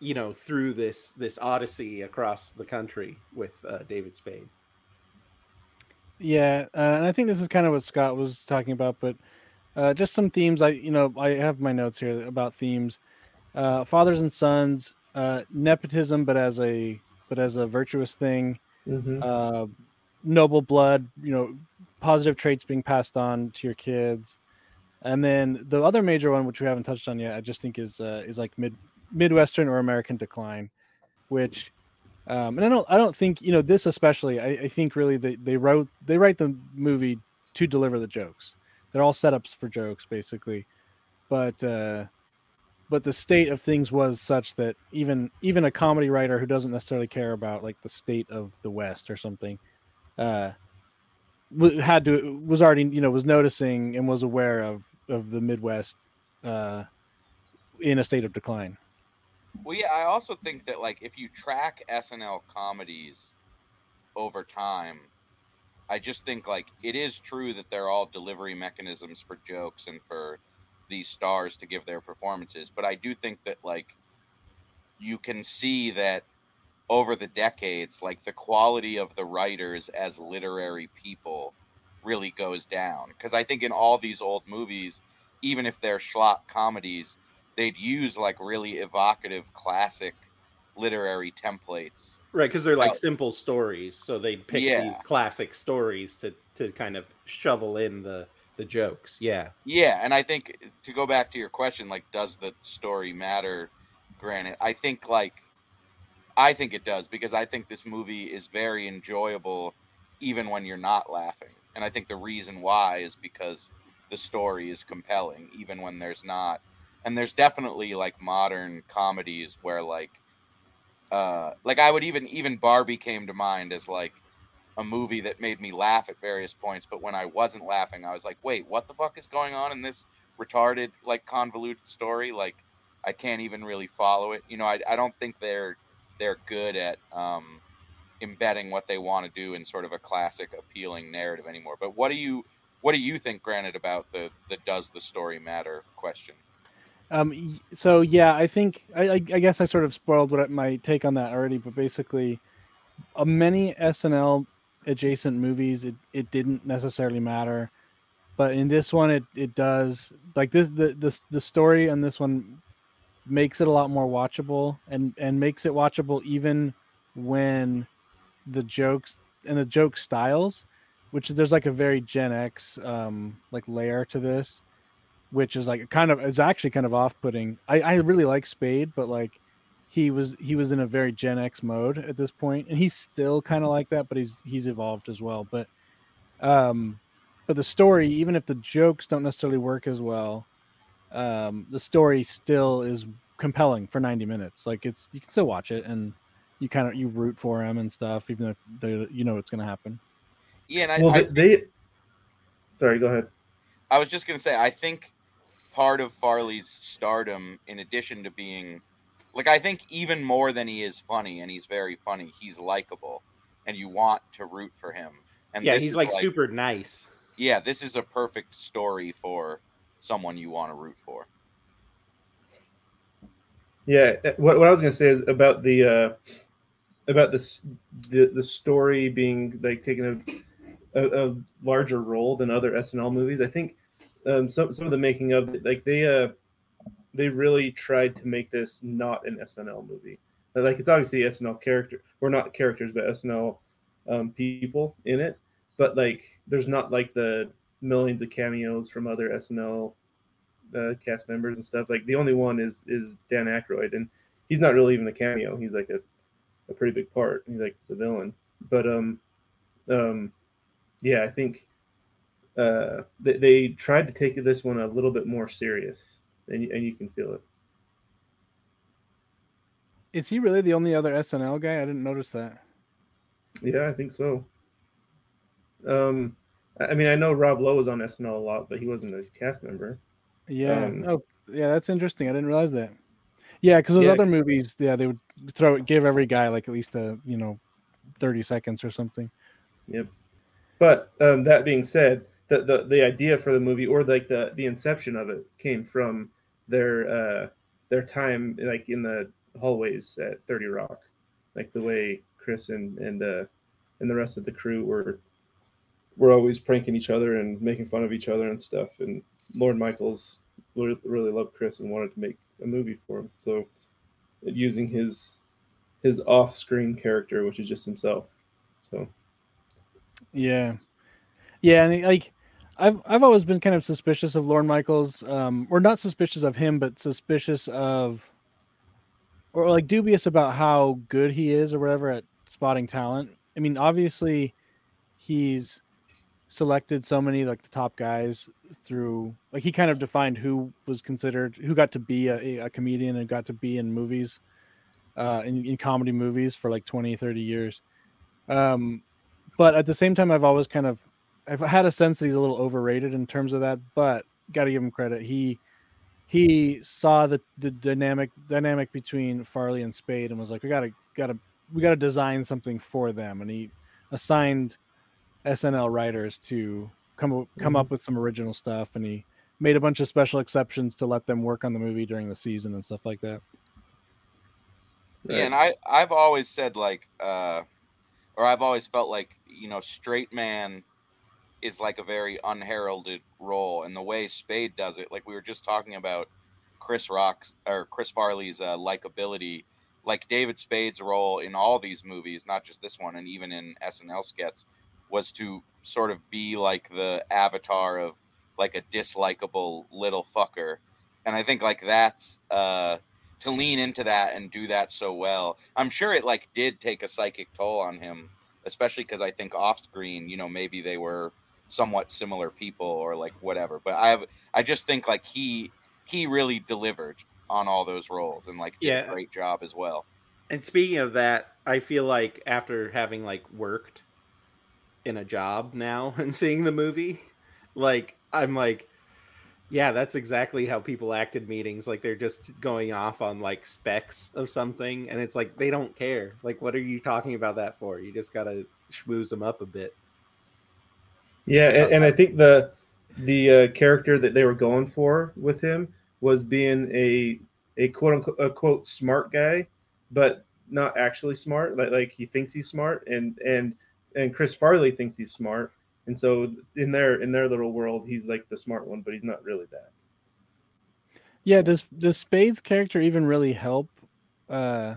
Speaker 5: you know through this this odyssey across the country with uh, david spade
Speaker 4: Yeah, uh, and I think this is kind of what Scott was talking about, but uh, just some themes. I, you know, I have my notes here about themes: uh, fathers and sons, uh, nepotism, but as a but as a virtuous thing,
Speaker 7: Mhm.
Speaker 4: uh, noble blood. You know, positive traits being passed on to your kids, and then the other major one, which we haven't touched on yet, I just think is uh, is like mid Midwestern or American decline, which um, and I don't I don't think you know this especially. I, I think really they, they wrote they write the movie to deliver the jokes. They're all setups for jokes basically, but uh, but the state of things was such that even even a comedy writer who doesn't necessarily care about like the state of the West or something, uh, had to was already you know was noticing and was aware of of the Midwest uh, in a state of decline.
Speaker 6: Well, yeah, I also think that like if you track SNL comedies over time, I just think like it is true that they're all delivery mechanisms for jokes and for these stars to give their performances, but I do think that like you can see that over the decades like the quality of the writers as literary people really goes down because I think in all these old movies even if they're schlock comedies they'd use like really evocative classic literary templates.
Speaker 5: Right, because they're like
Speaker 6: Oh.
Speaker 5: simple stories, so they'd pick
Speaker 6: Yeah.
Speaker 5: these classic stories to to kind of shovel in the the jokes. Yeah,
Speaker 6: Yeah, and I think to go back to your question, like, does the story matter? Granite, I think like, I think it does because I think this movie is very enjoyable, even when you're not laughing. And I think the reason why is because the story is compelling, even when there's not. And there's definitely like modern comedies where like, uh, like I would even even Barbie came to mind as like a movie that made me laugh at various points, but when I wasn't laughing, I was like, wait, what the fuck is going on in this retarded, like convoluted story? Like, I can't even really follow it. You know, I, I don't think they're they're good at um, embedding what they want to do in sort of a classic, appealing narrative anymore. But what do you what do you think, Granite, about the the does the story matter question?
Speaker 4: Um, so yeah, I think I, I, guess I sort of spoiled what my take on that already, but basically, uh, many SNL adjacent movies, it, it didn't necessarily matter, but in this one, it, it does. Like this, the the the story on this one makes it a lot more watchable, and and makes it watchable even when the jokes and the joke styles, which there's like a very Gen X um like layer to this which is like kind of is actually kind of off-putting. I, I really like Spade, but like he was he was in a very Gen X mode at this point, and he's still kind of like that, but he's he's evolved as well. But um, but the story, even if the jokes don't necessarily work as well, um, the story still is compelling for 90 minutes. Like it's you can still watch it and you kind of you root for him and stuff, even if they, you know it's going to happen.
Speaker 6: Yeah, and I,
Speaker 7: Well,
Speaker 6: I
Speaker 7: they, they. Sorry, go ahead.
Speaker 6: I was just gonna say, I think part of Farley's stardom, in addition to being, like, I think even more than he is funny, and he's very funny, he's likable, and you want to root for him. And
Speaker 5: yeah, he's
Speaker 6: is
Speaker 5: like, super nice.
Speaker 6: Yeah, this is a perfect story for someone you want to root for.
Speaker 7: Yeah, uh, what, what I was gonna say is about the uh, about this the the story being like taking a, a, a larger role than other SNL movies. I think um, some some of the making of it, like they uh they really tried to make this not an SNL movie. Like it's obviously SNL character, or not characters, but SNL um, people in it. But like, there's not like the millions of cameos from other SNL uh, cast members and stuff. Like the only one is is Dan Aykroyd, and he's not really even a cameo. He's like a, a pretty big part. He's like the villain. But um, um, yeah, I think uh, they, they tried to take this one a little bit more serious, and you, and you can feel it.
Speaker 4: Is he really the only other SNL guy? I didn't notice that.
Speaker 7: Yeah, I think so. Um, I I mean, I know Rob Lowe was on SNL a lot, but he wasn't a cast member.
Speaker 4: Yeah.
Speaker 7: Um,
Speaker 4: oh, yeah. That's interesting. I didn't realize that. Yeah, because those
Speaker 7: Yeah,
Speaker 4: other movies, yeah, they would throw give every guy like at least a you know, thirty seconds or something.
Speaker 7: Yep. But um, that being said, the, the the idea for the movie or like the the inception of it came from their uh, their time like in the hallways at Thirty Rock, like the way Chris and and uh, and the rest of the crew were were always pranking each other and making fun of each other and stuff. And Lorne Michaels really loved Chris and wanted to make a movie for him. So using his his off-screen character, which is just himself. So
Speaker 4: Yeah, yeah, and like I've I've always been kind of suspicious of Lorne Michaels, um, or not suspicious of him, but suspicious of, or like dubious about how good he is or whatever at spotting talent. I mean, obviously, he's selected so many like the top guys through like he kind of defined who was considered who got to be a, a comedian and got to be in movies uh in, in comedy movies for like 20 30 years um but at the same time i've always kind of i've had a sense that he's a little overrated in terms of that but got to give him credit. He he saw the, the dynamic dynamic between farley and spade and was like we gotta gotta we gotta design something for them. And he assigned snl writers to come up- come up with some original stuff and he made a bunch of special exceptions to let them work on the movie during the season and stuff like that.
Speaker 6: Yeah, and I I've always said like uh or I've always felt like, you know, straight man is like a very unheralded role and the way Spade does it, like we were just talking about Chris Rock's or Chris Farley's uh, likability, like David Spade's role in all these movies, not just this one, and even in SNL skits, was to sort of be like the avatar of like a dislikable little fucker, and I think like that's uh, to lean into that and do that so well. I'm sure it like did take a psychic toll on him, especially because I think off screen, you know, maybe they were somewhat similar people or like whatever. But I have I just think like he he really delivered on all those roles and like did
Speaker 5: Yeah.
Speaker 6: a great job as well.
Speaker 5: And speaking of that, I feel like after having like worked in a job now [LAUGHS] and seeing the movie, like I'm like, yeah, that's exactly how people act in meetings. Like they're just going off on like specs of something, and it's like they don't care. Like, what are you talking about that for? You just gotta schmooze them up a bit.
Speaker 7: Yeah, and, and I think the the uh, character that they were going for with him was being a a quote unquote a quote smart guy, but not actually smart. Like like he thinks he's smart, and and and Chris Farley thinks he's smart, and so in their in their little world, he's like the smart one, but he's not really that.
Speaker 4: Yeah, does does Spade's character even really help? Uh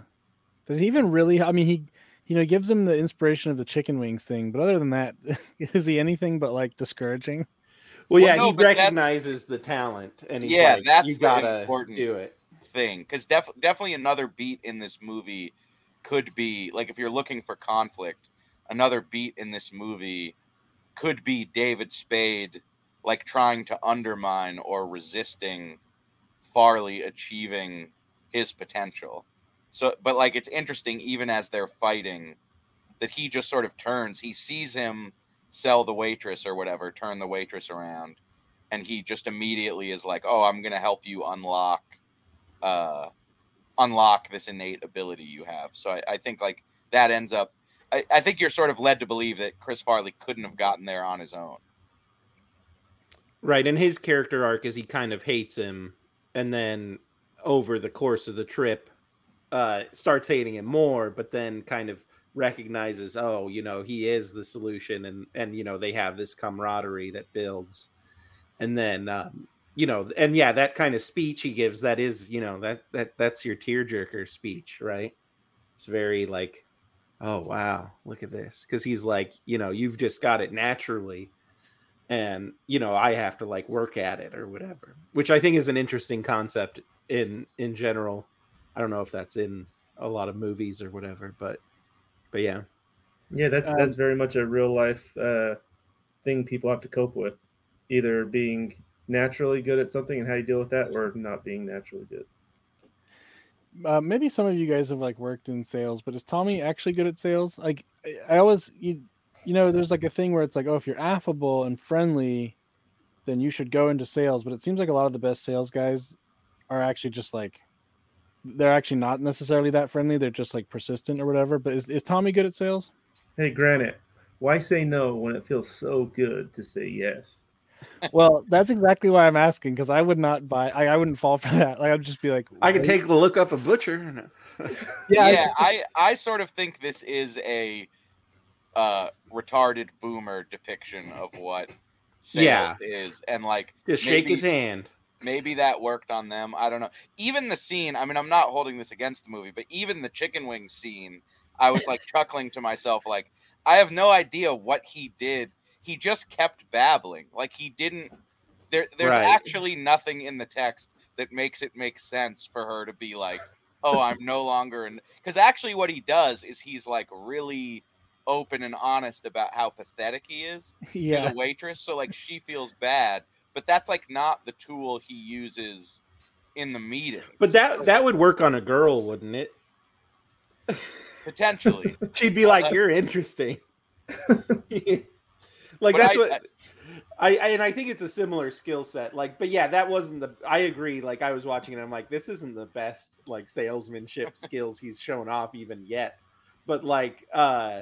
Speaker 4: does he even really I mean he you know gives him the inspiration of the chicken wings thing, but other than that, [LAUGHS] is he anything but like discouraging?
Speaker 5: Well,
Speaker 6: Well,
Speaker 5: yeah,
Speaker 6: no,
Speaker 5: he recognizes the talent, and he's
Speaker 6: Yeah,
Speaker 5: like,
Speaker 6: that's
Speaker 5: you
Speaker 6: the
Speaker 5: gotta
Speaker 6: important-
Speaker 5: do it.
Speaker 6: thing because def- definitely another beat in this movie could be like if you're looking for conflict another beat in this movie could be david spade like trying to undermine or resisting farley achieving his potential so but like it's interesting even as they're fighting that he just sort of turns he sees him sell the waitress or whatever turn the waitress around and he just immediately is like oh i'm gonna help you unlock uh, unlock this innate ability you have. So I, I think like that ends up. I, I think you're sort of led to believe that Chris Farley couldn't have gotten there on his own.
Speaker 5: Right, and his character arc is he kind of hates him, and then over the course of the trip, uh, starts hating him more, but then kind of recognizes, oh, you know, he is the solution, and and you know they have this camaraderie that builds, and then um, you know, and yeah, that kind of speech he gives, that is, you know, that that that's your tearjerker speech, right? It's very like, oh wow, look at this, because he's like, you know, you've just got it naturally and you know i have to like work at it or whatever which i think is an interesting concept in in general i don't know if that's in a lot of movies or whatever but but yeah
Speaker 7: Yeah, that's
Speaker 4: Um,
Speaker 7: that's very much a real life uh, thing people have to cope with, either being naturally good at something and how you deal with that, or not being naturally good.
Speaker 4: Uh, maybe some of you guys have like worked in sales, but is Tommy actually good at sales? Like I- I always you you know there's like a thing where it's like oh if you're affable and friendly, then you should go into sales. But it seems like a lot of the best sales guys are actually just like they're actually not necessarily that friendly. They're just like persistent or whatever. But is, is Tommy good at sales?
Speaker 7: Hey, Granite, why say no when it feels so good to say yes?
Speaker 4: well, that's exactly why I'm asking because I would not buy. I, I wouldn't fall for [LAUGHS] that. Like I'd just be like,
Speaker 5: i can
Speaker 4: "Why?"
Speaker 5: take a look up a butcher [LAUGHS]
Speaker 4: Yeah, I-
Speaker 6: Yeah, I I sort of think this is a uh, retarded boomer depiction of what sales
Speaker 5: Yeah.
Speaker 6: is, and like
Speaker 5: just shake his hand
Speaker 6: maybe that worked on them. I don't know. Even the scene, I mean, I'm not holding this against the movie, but even the chicken wing scene, I was like chuckling to myself, like, I have no idea what he did. He just kept babbling. Like he didn't there there's
Speaker 5: Right.
Speaker 6: actually nothing in the text that makes it make sense for her to be like, Oh, I'm no longer in because actually what he does is he's like really open and honest about how pathetic he is to [LAUGHS]
Speaker 4: yeah.
Speaker 6: the waitress so like she feels bad but that's like not the tool he uses in the meeting
Speaker 5: but that that would work on a girl wouldn't it
Speaker 6: potentially [LAUGHS]
Speaker 5: she'd be like
Speaker 6: Uh,
Speaker 5: you're interesting [LAUGHS] like that's
Speaker 6: I-
Speaker 5: what I, I and I think it's a similar skill set. Like, but yeah, that wasn't the. I agree. Like, I was watching it. I'm like, this isn't the best like salesmanship [LAUGHS] skills he's shown off even yet. But like, uh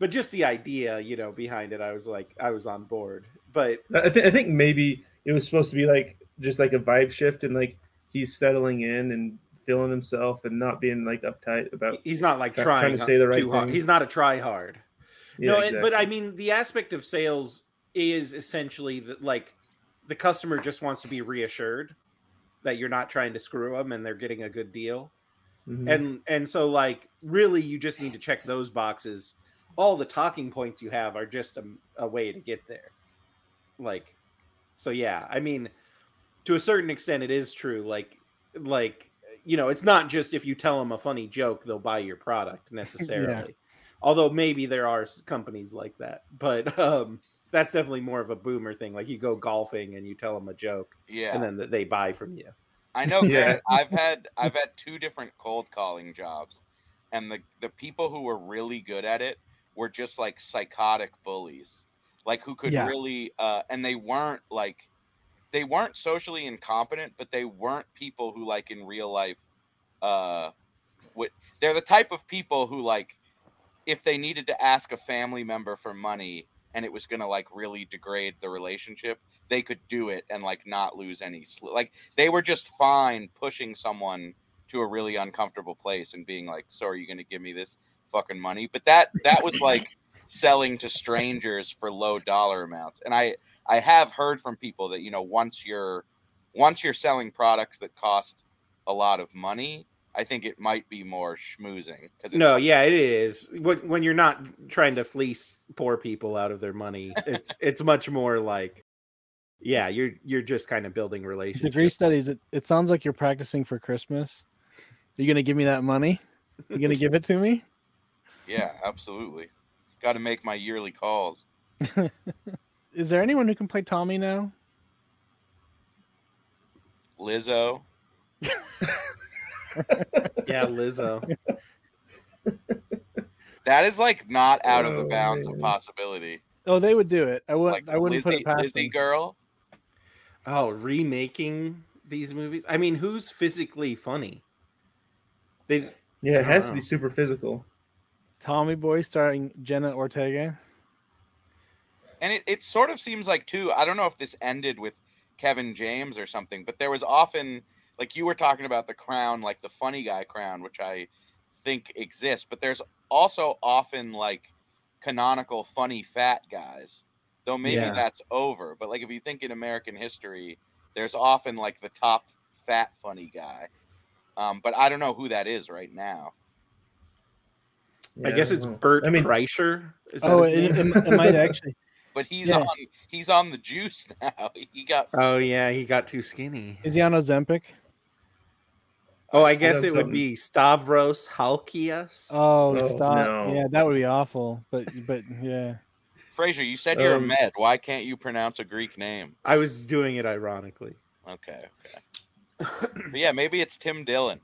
Speaker 5: but just the idea, you know, behind it, I was like, I was on board. But
Speaker 7: I, th- I think maybe it was supposed to be like just like a vibe shift and like he's settling in and feeling himself and not being like uptight about.
Speaker 5: he's not like trying,
Speaker 7: trying to say the right
Speaker 5: too hard.
Speaker 7: thing.
Speaker 5: He's not a try hard.
Speaker 7: Yeah,
Speaker 5: no, and- but I mean, the aspect of sales is essentially that like the customer just wants to be reassured. that you're not trying to screw them and they're getting a good deal.
Speaker 7: Mhm.
Speaker 5: And and so like really you just need to check those boxes. All the talking points you have are just a, a way to get there. Like so yeah, I mean to a certain extent it is true like like you know, it's not just if you tell them a funny joke they'll buy your product [LAUGHS] necessarily. Although maybe there are companies like that. But um that's definitely more of a boomer thing. Like you go golfing and you tell them a joke
Speaker 6: Yeah.
Speaker 5: and then th- they buy from you.
Speaker 6: I know. [LAUGHS]
Speaker 7: Yeah.
Speaker 6: Grant, I've had [LAUGHS] I've had two different cold calling jobs, and the the people who were really good at it were just like psychotic bullies, like who could
Speaker 4: Yeah.
Speaker 6: really uh, and they weren't like they weren't socially incompetent, but they weren't people who like in real life uh would they're the type of people who like if they needed to ask a family member for money and it was going to like really degrade the relationship they could do it and like not lose any sl- like they were just fine pushing someone to a really uncomfortable place and being like so are you going to give me this fucking money but that that was like selling to strangers for low dollar amounts and i i have heard from people that you know once you're once you're selling products that cost a lot of money i think it might be more schmoozing because
Speaker 5: No, yeah, it is. When, when you're not trying to fleece poor people out of their money, it's [LAUGHS] it's much more like, yeah, you're you're just kind of building relationships.
Speaker 4: Degree studies. It, it sounds like you're practicing for Christmas. Are you gonna give me that money? Are You gonna give it to me?
Speaker 6: yeah absolutely got to make my yearly calls [LAUGHS]
Speaker 4: Is there anyone who can play Tommy now?
Speaker 6: lizzo [LAUGHS]
Speaker 5: Yeah, Lizzo. [LAUGHS]
Speaker 6: that is like not out of the
Speaker 7: Oh,
Speaker 6: bounds of possibility
Speaker 4: Oh, they would do it. I wouldn't.
Speaker 6: like
Speaker 4: I wouldn't put it past
Speaker 6: Lizzie
Speaker 4: them.
Speaker 6: girl
Speaker 5: Oh, remaking these movies. I mean, who's physically funny? They
Speaker 7: Yeah, it has to be super physical.
Speaker 4: Tommy Boy starring Jenna Ortega.
Speaker 6: and it, it sort of seems like too i don't know if this ended with kevin james or something but there was often like you were talking about the crown like the funny guy crown which i think exists but there's also often like canonical funny fat guys though maybe
Speaker 4: Yeah.
Speaker 6: that's over but like if you think in american history there's often like the top fat funny guy um, but i don't know who that is right now
Speaker 5: I guess it's
Speaker 7: well,
Speaker 5: Bert
Speaker 7: I mean,
Speaker 5: Kreischer. Is that
Speaker 4: Oh,
Speaker 5: his
Speaker 4: it, it, it might actually. [LAUGHS]
Speaker 6: but he's
Speaker 4: Yeah.
Speaker 6: on he's on the juice [LAUGHS] now he got
Speaker 5: Oh yeah, he got too skinny.
Speaker 4: Is he on Ozempic?
Speaker 5: Oh, I guess
Speaker 7: done
Speaker 5: it would
Speaker 7: something.
Speaker 5: be Stavros Halkias.
Speaker 4: Oh,
Speaker 7: Oh,
Speaker 4: stop!
Speaker 7: no.
Speaker 4: Yeah, that would be awful. But but yeah,
Speaker 6: Fraser, you said you're
Speaker 7: Um,
Speaker 6: a med. Why can't you pronounce a Greek name?
Speaker 5: I was doing it ironically.
Speaker 6: Okay, okay. But yeah, maybe it's Tim Dillon.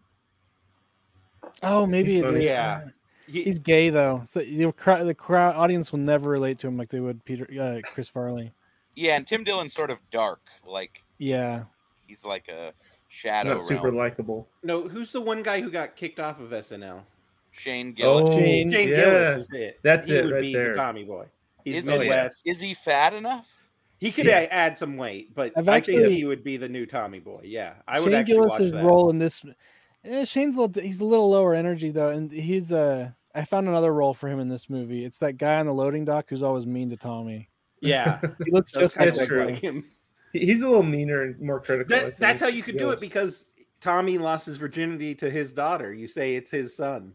Speaker 4: oh maybe it
Speaker 7: funny. [LAUGHS]
Speaker 4: is.
Speaker 5: Yeah. He-
Speaker 4: He's gay though. So the crowd, the crowd audience will never relate to him like they would Peter uh, Chris Farley.
Speaker 6: Yeah, and Tim Dillon's sort of dark. Like
Speaker 4: Yeah,
Speaker 6: he's like a shadow
Speaker 7: not super likable.
Speaker 5: no, who's the one guy who got kicked off of SNL?
Speaker 6: Shane Gillis.
Speaker 7: Oh,
Speaker 4: Shane-
Speaker 5: Shane
Speaker 7: yeah.
Speaker 5: Gillis is it.
Speaker 7: That's
Speaker 5: he
Speaker 7: it
Speaker 5: would
Speaker 7: right
Speaker 5: be
Speaker 7: there.
Speaker 5: the Tommy boy. He's
Speaker 6: Is
Speaker 7: he-
Speaker 6: Is he fat enough?
Speaker 5: He could
Speaker 7: Yeah.
Speaker 5: add some weight, but
Speaker 4: I've
Speaker 5: I think he would be the new Tommy boy. Yeah, I would
Speaker 4: Shane
Speaker 5: actually watch
Speaker 4: Gillis's
Speaker 5: that.
Speaker 4: role in this. Eh, Shane's a little, he's a little lower energy though, and he's uh, I found another role for him in this movie. It's that guy on the loading dock who's always mean to Tommy.
Speaker 5: Yeah, [LAUGHS]
Speaker 4: He looks just
Speaker 5: kind
Speaker 4: like
Speaker 5: of
Speaker 4: that
Speaker 5: look
Speaker 4: guy.
Speaker 5: like him.
Speaker 7: He's a little meaner and more critical.
Speaker 5: That, that's how you could do it because Tommy lost his virginity to his daughter. You say it's his son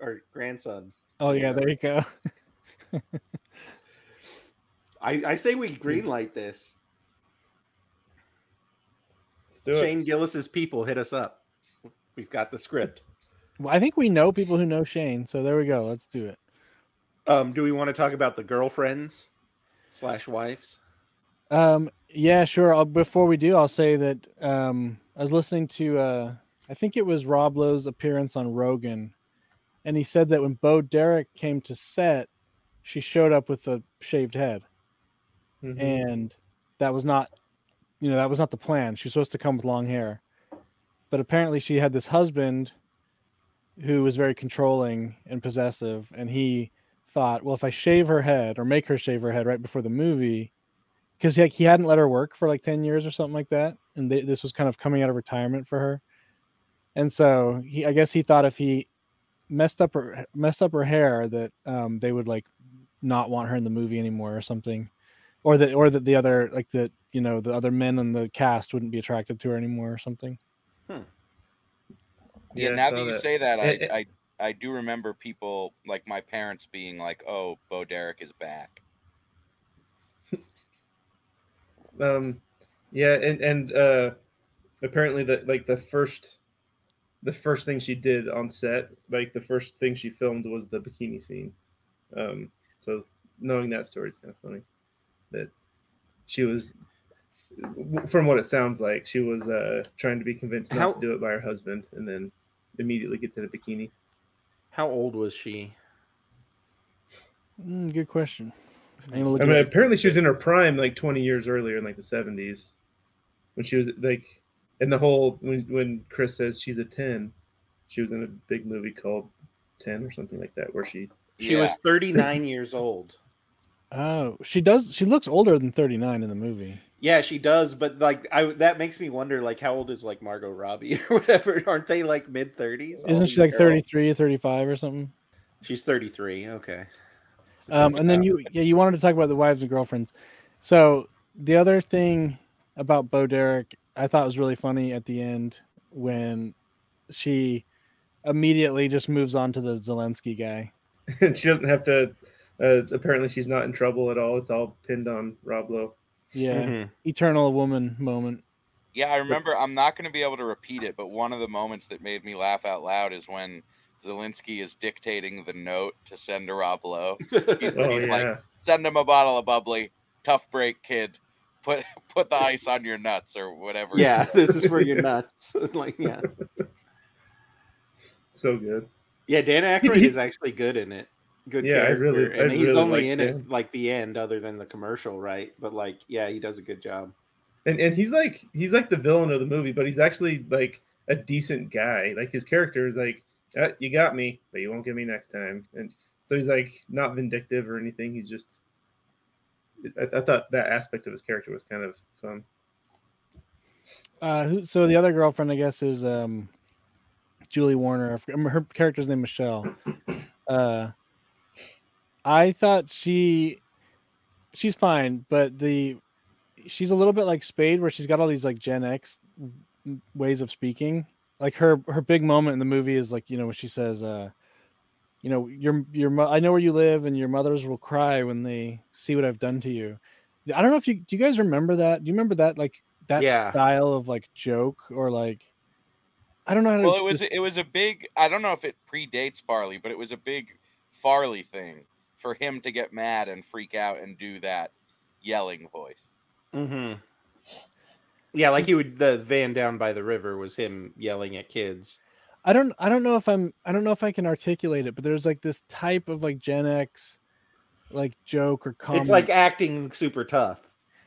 Speaker 5: or grandson.
Speaker 4: Oh yeah, there you go.
Speaker 5: I, I say we greenlight this.
Speaker 7: Let's do it.
Speaker 5: Shane Gillis's people hit us up. We've got the script.
Speaker 4: Well, I think we know people who know Shane, so there we go. Let's do it.
Speaker 5: Um, do we want to talk about the girlfriends slash wives?
Speaker 4: Um, yeah, sure. I'll, before we do, I'll say that um, I was listening to, uh, I think it was Rob Lowe's appearance on Rogan, and he said that when Bo Derek came to set, she showed up with a shaved head,
Speaker 7: Mhm.
Speaker 4: and that was not, you know, that was not the plan. She was supposed to come with long hair, but apparently she had this husband who was very controlling and possessive, and he thought, well, if I shave her head or make her shave her head right before the movie because like he hadn't let her work for like 10 years or something like that and they, this was kind of coming out of retirement for her and so he i guess he thought if he messed up her messed up her hair that um, they would like not want her in the movie anymore or something or that or that the other like that, you know the other men in the cast wouldn't be attracted to her anymore or something.
Speaker 6: Yeah,
Speaker 7: Yeah,
Speaker 6: now that you
Speaker 7: that.
Speaker 6: say that, I,
Speaker 7: eh.
Speaker 6: I I do remember people like my parents being like, "Oh, Bo Derek is back." [LAUGHS]
Speaker 7: Um, yeah, and and uh, apparently the like the first, the first thing she did on set, like the first thing she filmed was the bikini scene. Um, so knowing that story is kind of funny. That she was, from what it sounds like, she was uh trying to be convinced not
Speaker 5: How-
Speaker 7: to do it by her husband, and then immediately gets in a bikini.
Speaker 5: How old was she?
Speaker 4: Mm, good question. I'm gonna look
Speaker 7: I mean, apparently she was in her prime like 20 years earlier in like the 70s when she was like in the whole when when Chris says she's a 10, she was in a big movie called 10 or something like that where she
Speaker 5: She
Speaker 6: Yeah.
Speaker 5: was 39 years old.
Speaker 4: Oh, she does. She looks older than 39 in the movie.
Speaker 5: Yeah, she does, but like I that makes me wonder like how old is like Margot Robbie [LAUGHS] or whatever? Aren't they like mid 30s?
Speaker 4: Isn't she like 33 or 35 or something?
Speaker 5: She's 33. Okay.
Speaker 4: Um, and then you, yeah, you wanted to talk about the wives and girlfriends. So the other thing about Bo Derek, I thought was really funny at the end when she immediately just moves on to the Zalinsky guy.
Speaker 7: and [LAUGHS] she doesn't have to uh, apparently she's not in trouble at all. It's all pinned on Rob Lowe.
Speaker 4: Yeah,
Speaker 5: Mhm.
Speaker 4: eternal woman moment.
Speaker 6: Yeah, I remember. I'm not going to be able to repeat it, but one of the moments that made me laugh out loud is when Zalinsky is dictating the note to send to Rob Lowe. [LAUGHS] He's,
Speaker 7: Oh
Speaker 6: he's
Speaker 7: yeah.
Speaker 6: like, "Send him a bottle of bubbly, tough break, kid. Put [LAUGHS] put the ice on your nuts or whatever."
Speaker 5: Yeah, [LAUGHS] this is for your nuts. like yeah.
Speaker 7: so good.
Speaker 5: Yeah, Dan Aykroyd is actually good in it. Good
Speaker 7: Yeah, I
Speaker 5: character.
Speaker 7: really- I
Speaker 5: and he's
Speaker 7: really
Speaker 5: only
Speaker 7: like
Speaker 5: in
Speaker 7: him.
Speaker 5: it like the end other than the commercial, right? But like yeah, he does a good job.
Speaker 7: And and he's like he's like the villain of the movie, but he's actually like a decent guy. Like his character is like, "Uh, you got me, but you won't get me next time. And so he's like not vindictive or anything. He's just. I, I thought that aspect of his character was kind of fun.
Speaker 4: Uh, so the other girlfriend, I guess, is um, Julie Warner. Her character's name Michelle. Uh, I thought she, she's fine, but the, she's a little bit like Spade, where she's got all these like Gen X ways of speaking. Like her her big moment in the movie is like you know when she says, uh, you know your your I know where you live, and your mothers will cry when they see what I've done to you. I don't know if you do you guys remember that? Do you remember that like that
Speaker 5: Yeah.
Speaker 4: style of like joke or like I don't know how to
Speaker 6: Well, it was it was a big. I don't know if it predates Farley, but it was a big Farley thing for him to get mad and freak out and do that yelling voice.
Speaker 5: Mm-hmm. Yeah, like he would the van down by the river was him yelling at kids.
Speaker 4: I don't I don't know if I'm I don't know if I can articulate it, but there's like this type of like Gen X like joke or comedy.
Speaker 5: It's like acting super tough.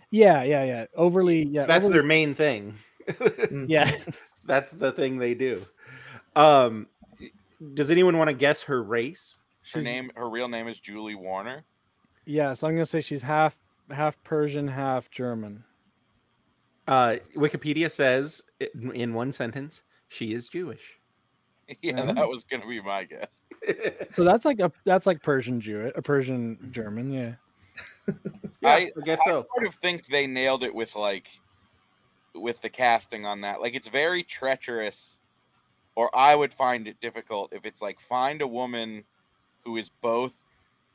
Speaker 4: yeah, yeah, yeah. Overly yeah.
Speaker 5: That's
Speaker 4: overly-
Speaker 5: their main thing. [LAUGHS]
Speaker 4: yeah. [LAUGHS]
Speaker 5: That's the thing they do. Um does anyone want to guess her race?
Speaker 6: Her
Speaker 4: She's-
Speaker 6: name, her real name is Julie Warner.
Speaker 4: Yeah, so I'm gonna say she's half half Persian, half German.
Speaker 5: Uh Wikipedia says in in one sentence, she is Jewish. [LAUGHS]
Speaker 6: Yeah,
Speaker 4: Oh.
Speaker 6: that was gonna be my guess. [LAUGHS]
Speaker 4: So that's like a that's like Persian Jew, a Persian German, yeah.
Speaker 5: Yeah,
Speaker 6: I-
Speaker 5: I guess so.
Speaker 6: I sort of think they nailed it with like with the casting on that. Like it's very treacherous, or I would find it difficult if it's like find a woman who is both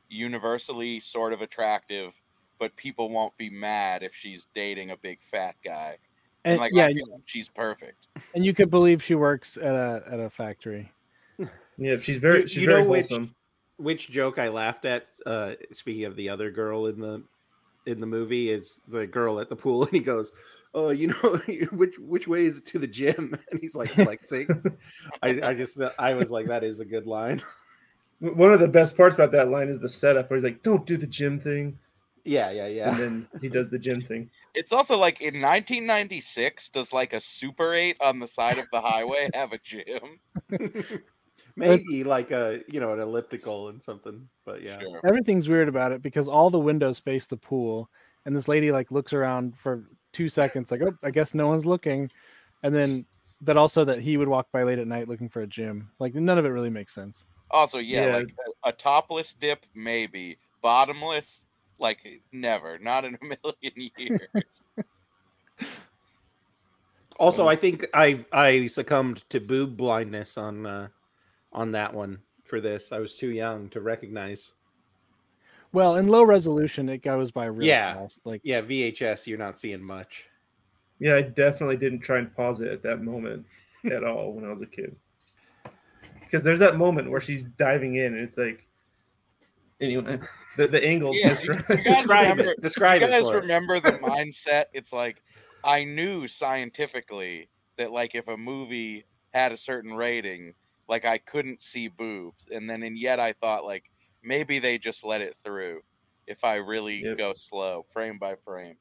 Speaker 6: universally sort of attractive, but people won't be mad if she's dating a big fat guy. And,
Speaker 4: And
Speaker 6: like
Speaker 4: yeah,
Speaker 6: I feel like she's perfect.
Speaker 4: and you could believe she works at a at a factory. [LAUGHS]
Speaker 7: Yeah, she's very
Speaker 5: You-
Speaker 7: she's
Speaker 5: you
Speaker 7: very
Speaker 5: know which-
Speaker 7: wholesome.
Speaker 5: Which joke I laughed at uh speaking of the other girl in the in the movie is the girl at the pool [LAUGHS] and he goes, Oh, you know [LAUGHS] which which way is it to the gym? And he's like flexing. I, I just I was like, that is a good line.
Speaker 7: One of the best parts about that line is the setup where he's like, "Don't do the gym thing,"
Speaker 5: Yeah, yeah, yeah.
Speaker 7: and then he does the gym thing. [LAUGHS]
Speaker 6: It's also like in 1996, does like a Super 8 on the side of the highway [LAUGHS] have a gym? [LAUGHS]
Speaker 5: Maybe like a you know an elliptical and something, but yeah.
Speaker 6: Sure.
Speaker 4: Everything's weird about it because all the windows face the pool, and this lady like looks around for two seconds, like, oh, I guess no one's looking, and then, but also that he would walk by late at night looking for a gym. Like none of it really makes sense.
Speaker 6: Also, yeah,
Speaker 7: Yeah.
Speaker 6: like a, a topless dip, maybe. Bottomless, Like never, not in a [LAUGHS] million years.
Speaker 5: Also, I think I I succumbed to boob blindness on uh, on that one for this. I was too young to recognize.
Speaker 4: Well, in low resolution, it goes by real
Speaker 5: Yeah.
Speaker 4: fast. Like
Speaker 5: Yeah, VHS, you're not seeing much.
Speaker 7: Yeah, I definitely didn't try and pause it at that moment [LAUGHS] at all when I was a kid. Because there's that moment where she's diving in, and it's like, anyway, the the angle.
Speaker 6: Yeah,
Speaker 7: just
Speaker 6: you- guys
Speaker 5: Describe
Speaker 6: remember-
Speaker 5: it. Describe
Speaker 6: you guys
Speaker 5: us.
Speaker 6: remember the [LAUGHS] mindset? It's like I knew scientifically that like if a movie had a certain rating, like I couldn't see boobs, and then and yet I thought like maybe they just let it through if I really
Speaker 7: Yep.
Speaker 6: go slow, frame by frame.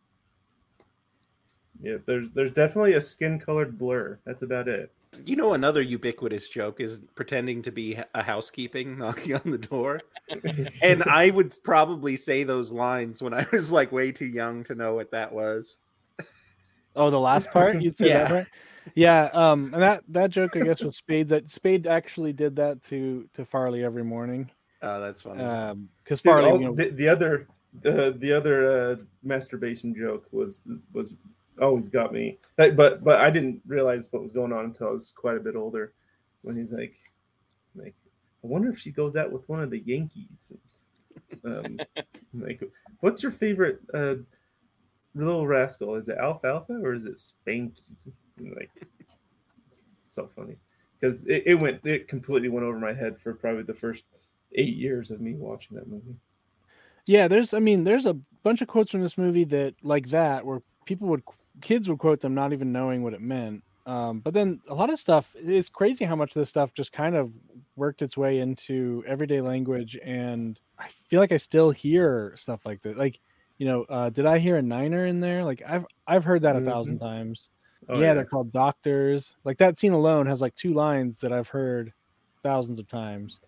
Speaker 7: Yeah, there's there's definitely a skin colored blur. That's about it.
Speaker 5: You know, another ubiquitous joke is pretending to be a housekeeping, [LAUGHS] knocking on the door. And I would probably say those lines when I [LAUGHS] was like way too young to know what that was.
Speaker 4: Oh, the last part you'd say
Speaker 5: Yeah.
Speaker 4: that part? Yeah, um, and that that joke I guess was Spade's. That Spade actually did that to to Farley every morning.
Speaker 5: Oh, that's funny.
Speaker 4: Um, because
Speaker 7: Dude,
Speaker 4: Farley,
Speaker 7: all-
Speaker 4: you know,
Speaker 7: the, the other the the other uh, masturbation joke was was always got me. But but but I didn't realize what was going on until I was quite a bit older. When he's like, like, I wonder if she goes out with one of the Yankees. Um, [LAUGHS] like, what's your favorite uh, little rascal? Is it Alfalfa or is it Spanky? And, Like, so funny because it, it went it completely went over my head for probably the first eight years of me watching that movie.
Speaker 4: yeah, there's, I mean, there's a bunch of quotes from this movie that like that where people would kids would quote them not even knowing what it meant. Um, but then a lot of stuff it's crazy how much of this stuff just kind of worked its way into everyday language and I feel like I still hear stuff like that. Like, you know, uh, did I hear a niner in there? Like I've I've heard that a 1000 times.
Speaker 7: Oh,
Speaker 4: yeah, they're called doctors. Like that scene alone has like two lines that I've heard thousands of times.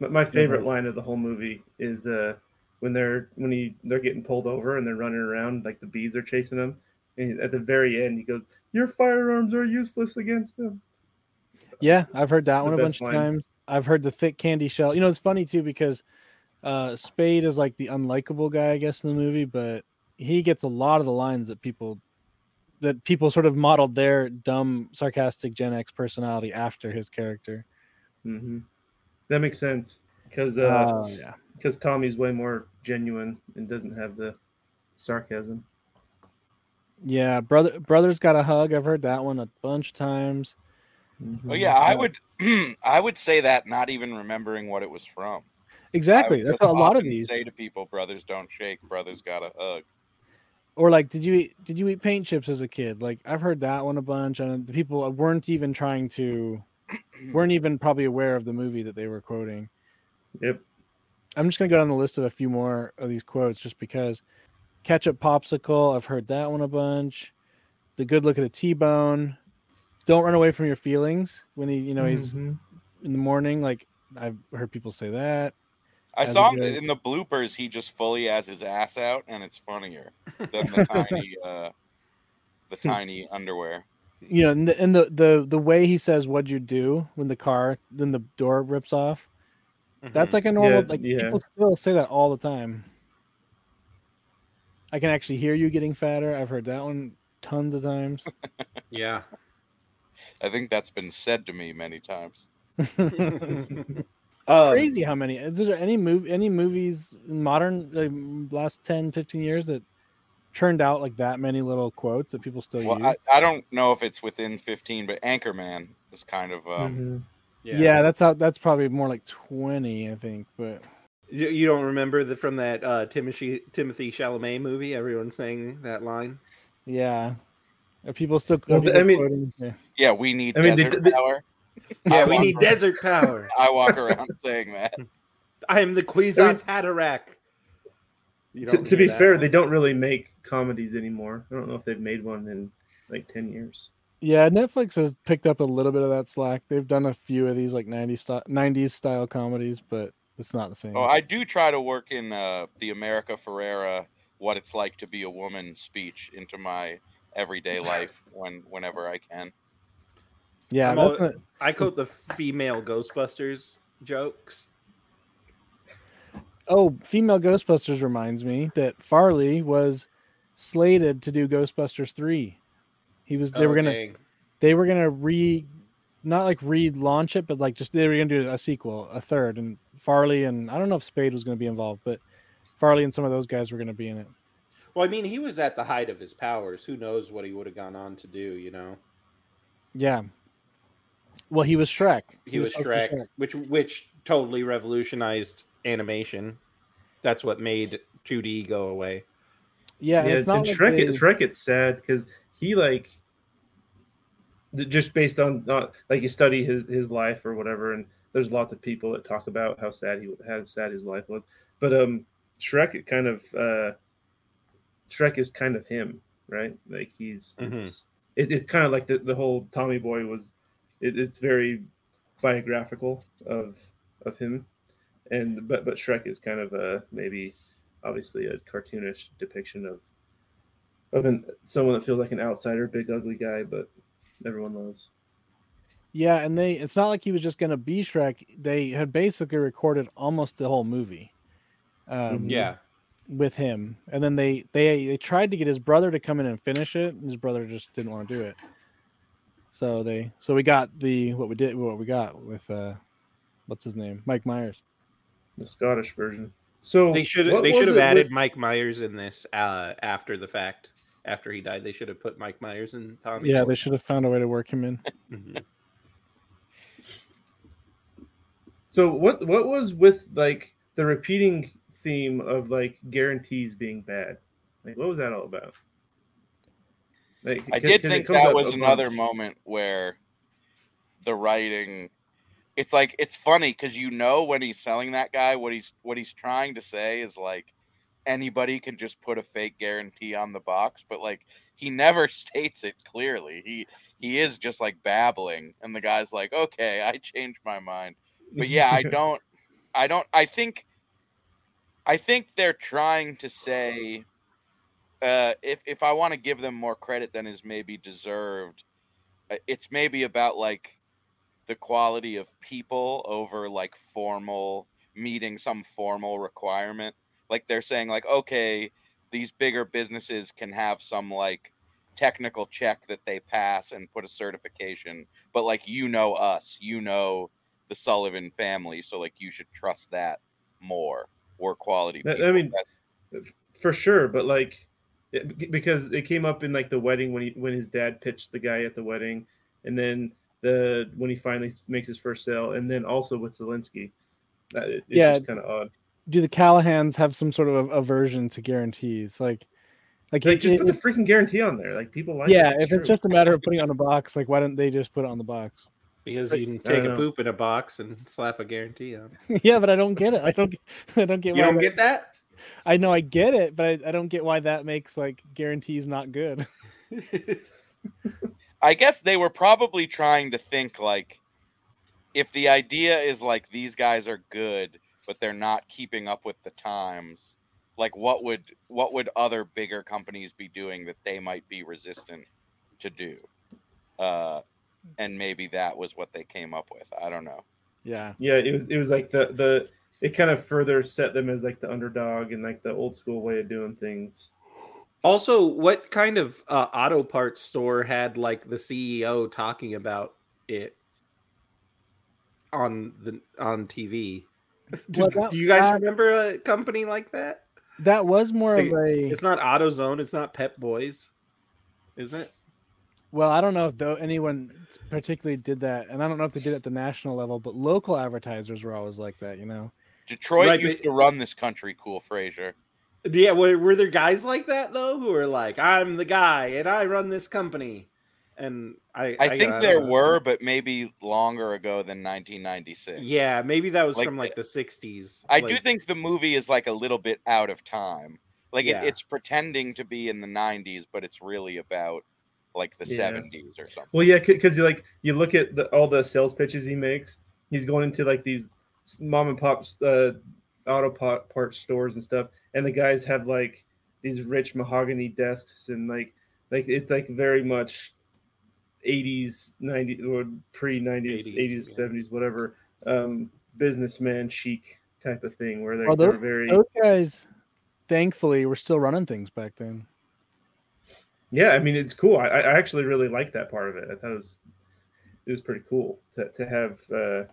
Speaker 7: But my favorite line of the whole movie is uh, when they're when he they're getting pulled over and they're running around like the bees are chasing them. And at the very end, he goes, "Your firearms are useless against them."
Speaker 4: Yeah, I've heard that
Speaker 7: The
Speaker 4: one a bunch
Speaker 7: best
Speaker 4: of times. I've heard the thick candy shell. You know, it's funny too because uh Spade is like the unlikable guy, I guess, in the movie, but he gets a lot of the lines that people that people sort of modeled their dumb, sarcastic Gen X personality after his character.
Speaker 7: hmm That makes sense because uh,
Speaker 4: Uh, yeah.
Speaker 7: because Tommy's way more genuine and doesn't have the sarcasm.
Speaker 4: Yeah, brother brothers got a hug. I've heard that one a bunch of times.
Speaker 7: Mhm.
Speaker 6: Oh yeah, I would [CLEARS THROAT] I would say that not even remembering what it was from.
Speaker 4: Exactly. That's a lot of these.
Speaker 6: Say to people, brothers don't shake, brothers got a hug.
Speaker 4: Or like, did you eat did you eat paint chips as a kid? Like I've heard that one a bunch, and the people weren't even trying to [CLEARS THROAT] weren't even probably aware of the movie that they were quoting.
Speaker 7: Yep.
Speaker 4: I'm just gonna go down the list of a few more of these quotes just because ketchup popsicle, I've heard that one a bunch. The good look at a T-bone. Don't run away from your feelings when he, you know, he's
Speaker 7: Mhm.
Speaker 4: in the morning. Like I've heard people say that.
Speaker 6: I
Speaker 4: As
Speaker 6: saw
Speaker 4: a
Speaker 6: him in the bloopers. He just fully has his ass out, and it's funnier than the [LAUGHS] tiny, uh, the tiny underwear.
Speaker 4: You know, and the, and the the the way he says "What'd you do?" when the car then the door rips off. That's
Speaker 5: Mhm.
Speaker 4: like a normal.
Speaker 7: Yeah,
Speaker 4: like
Speaker 7: yeah.
Speaker 4: people still say that all the time. I can actually hear you getting fatter. I've heard that one tons of times. [LAUGHS]
Speaker 5: yeah.
Speaker 6: I think that's been said to me many times. [LAUGHS]
Speaker 5: Um,
Speaker 4: Crazy how many. Is there any move any movies modern like, last 10, 15 years that turned out like that many little quotes that people still
Speaker 6: Well,
Speaker 4: use?
Speaker 6: I, I don't know if it's within 15, but Anchorman is kind of um,
Speaker 7: Mhm.
Speaker 4: yeah. that's how. That's probably more like twenty, I think. But
Speaker 5: You, you don't remember the from that uh, Timothy Timothée Chalamet movie? Everyone saying that line.
Speaker 4: yeah, are people still?
Speaker 7: Well,
Speaker 4: people
Speaker 7: I mean-
Speaker 4: quoting- yeah.
Speaker 6: yeah. We need
Speaker 7: I mean, they-
Speaker 6: desert
Speaker 7: they-
Speaker 6: power. [LAUGHS]
Speaker 5: Yeah,
Speaker 6: I
Speaker 5: we need
Speaker 6: around-
Speaker 5: desert power. [LAUGHS]
Speaker 6: I walk around saying that. [LAUGHS]
Speaker 5: I am the Kwisatz Haderach. You
Speaker 7: To, to be
Speaker 5: that
Speaker 7: fair,
Speaker 5: one.
Speaker 7: they don't really make comedies anymore. I don't know if they've made one in like ten years.
Speaker 4: Yeah, Netflix has picked up a little bit of that slack. They've done a few of these like 90s style, 90s style comedies, but it's not the same.
Speaker 6: Oh, I do try to work in uh, the America Ferrera "What It's Like to Be a Woman" speech into my everyday life when whenever I can.
Speaker 4: yeah,
Speaker 5: I'm
Speaker 4: that's
Speaker 5: al-
Speaker 4: not,
Speaker 5: I quote the female Ghostbusters jokes.
Speaker 4: Oh, female Ghostbusters reminds me that Farley was slated to do Ghostbusters three. He was. They
Speaker 5: Oh,
Speaker 4: were gonna.
Speaker 5: dang.
Speaker 4: They were gonna re, not like relaunch it, but like just they were gonna do a sequel, a third, and Farley and I don't know if Spade was gonna be involved, but Farley and some of those guys were gonna be in it.
Speaker 5: Well, I mean, he was at the height of his powers. Who knows what he would have gone on to do? You know,
Speaker 4: Yeah. Well, he was Shrek.
Speaker 5: he, was
Speaker 4: supposed to
Speaker 5: Shrek, which which totally revolutionized animation. That's what made 2D go away.
Speaker 4: Yeah,
Speaker 7: yeah,
Speaker 4: it's not
Speaker 7: and
Speaker 4: like
Speaker 7: Shrek,
Speaker 4: they-
Speaker 7: Shrek, it's sad because he like th- just based on not like you study his his life or whatever, and there's lots of people that talk about how sad he how sad his life was. But um, Shrek, it kind of uh, Shrek is kind of him, right? Like he's
Speaker 5: Mhm.
Speaker 7: it's it, it's kind of like the, the whole Tommy Boy was. It, it's very biographical of of him, and but but Shrek is kind of a maybe obviously a cartoonish depiction of of an someone that feels like an outsider, big ugly guy, but everyone loves.
Speaker 4: Yeah, and they it's not like he was just gonna be Shrek. They had basically recorded almost the whole movie. Um,
Speaker 7: Mhm.
Speaker 5: Yeah,
Speaker 4: with him, and then they they they tried to get his brother to come in and finish it. And his brother just didn't want to do it. So they so we got the what we did what we got with uh what's his name Mike Myers.
Speaker 7: The Scottish version. So
Speaker 5: they should
Speaker 7: what
Speaker 5: they should have added
Speaker 7: with-
Speaker 5: Mike Myers in this uh, after the fact. After he died, they should have put Mike Myers and Tommy.
Speaker 4: Yeah, they should have found a way to work him in. [LAUGHS]
Speaker 5: Mhm.
Speaker 7: So what what was with like the repeating theme of like guarantees being bad? Like what was that all about? Like,
Speaker 6: I
Speaker 7: 'cause-
Speaker 6: did
Speaker 7: 'cause it
Speaker 6: think that was
Speaker 7: a
Speaker 6: another moment where the writing it's like it's funny because you know when he's selling that guy what he's what he's trying to say is like anybody can just put a fake guarantee on the box but like he never [LAUGHS] states it clearly. He he is just like babbling and the guy's like okay i changed my mind. But yeah i [LAUGHS] don't i don't i think i think they're trying to say uh if if i want to give them more credit than is maybe deserved uh, it's maybe about like the quality of people over like formal meeting some formal requirement like they're saying like okay these bigger businesses can have some like technical check that they pass and put a certification but like you know us you know the sullivan family so like you should trust that more. We're quality
Speaker 7: That- I mean,
Speaker 6: That-
Speaker 7: for sure but like it, because it came up in like the wedding when he when his dad pitched the guy at the wedding and then the when he finally makes his first sale and then also with Zalinsky. That it, it's
Speaker 4: Yeah.
Speaker 7: just kind of odd
Speaker 4: Do the Callahans have some sort of aversion to guarantees? Like, like,
Speaker 7: like
Speaker 4: it-
Speaker 7: just
Speaker 4: it-
Speaker 7: put the freaking guarantee on there like people like
Speaker 4: yeah,
Speaker 7: it.
Speaker 4: if it's just a matter of putting it on a box, like why didn't they just put it on the box?
Speaker 5: because
Speaker 7: Like,
Speaker 5: you can take a
Speaker 7: know.
Speaker 5: poop in a box and slap a guarantee on. [LAUGHS]
Speaker 4: yeah, but I don't get it. I don't. [LAUGHS] I don't get.
Speaker 5: You
Speaker 4: why
Speaker 5: don't
Speaker 4: that-
Speaker 5: get that?
Speaker 4: I know I get it, but I, I don't get why that makes like guarantees not good. [LAUGHS]
Speaker 6: I guess they were probably trying to think like if the idea is like these guys are good but they're not keeping up with the times. Like what would what would other bigger companies be doing that they might be resistant to do? Uh and maybe that was what they came up with. I don't know.
Speaker 4: Yeah.
Speaker 7: yeah it was it was like the the it kind of further set them as like the underdog and like the old school way of doing things.
Speaker 5: Also, what kind of uh, auto parts store had like the CEO talking about it on the on TV? Do, [LAUGHS]
Speaker 4: Well, that-
Speaker 5: do you guys
Speaker 4: that-
Speaker 5: remember a company like that?
Speaker 4: That was more of a.
Speaker 5: It's not AutoZone. It's not Pep Boys, is it?
Speaker 4: Well, I don't know if though anyone particularly did that, and I don't know if they did it at the national level, but local advertisers were always like that, you know.
Speaker 6: detroit
Speaker 5: Right,
Speaker 6: used
Speaker 5: but-
Speaker 6: to run this country cool fraser
Speaker 5: Yeah, were, were there guys like that though who were like, "I'm the guy and I run this company," and I
Speaker 6: i, think
Speaker 5: don't
Speaker 6: there
Speaker 5: know.
Speaker 6: were but maybe longer ago than 1996
Speaker 5: Yeah, maybe that was
Speaker 6: Like
Speaker 5: from like the '60s.
Speaker 6: I do think the movie is like a little bit out of time. Like
Speaker 5: Yeah.
Speaker 6: it, it's pretending to be in the 90s, but it's really about like the
Speaker 7: Yeah.
Speaker 6: 70s or something.
Speaker 7: Well, yeah, because you like you look at the, all the sales pitches he makes. He's going into like these mom and pop uh, auto pot, parts stores and stuff, and the guys have like these rich mahogany desks and like like it's like very much 80s 90s or pre 90s
Speaker 5: 80s,
Speaker 7: 80s
Speaker 5: yeah.
Speaker 7: 70s whatever um businessman chic type of thing where they're,
Speaker 4: Well,
Speaker 7: they're
Speaker 4: those-
Speaker 7: very
Speaker 4: Those guys, thankfully, were still running things back then.
Speaker 7: yeah. I mean, it's cool. I, I actually really like that part of it. I thought it was it was pretty cool to, to have uh,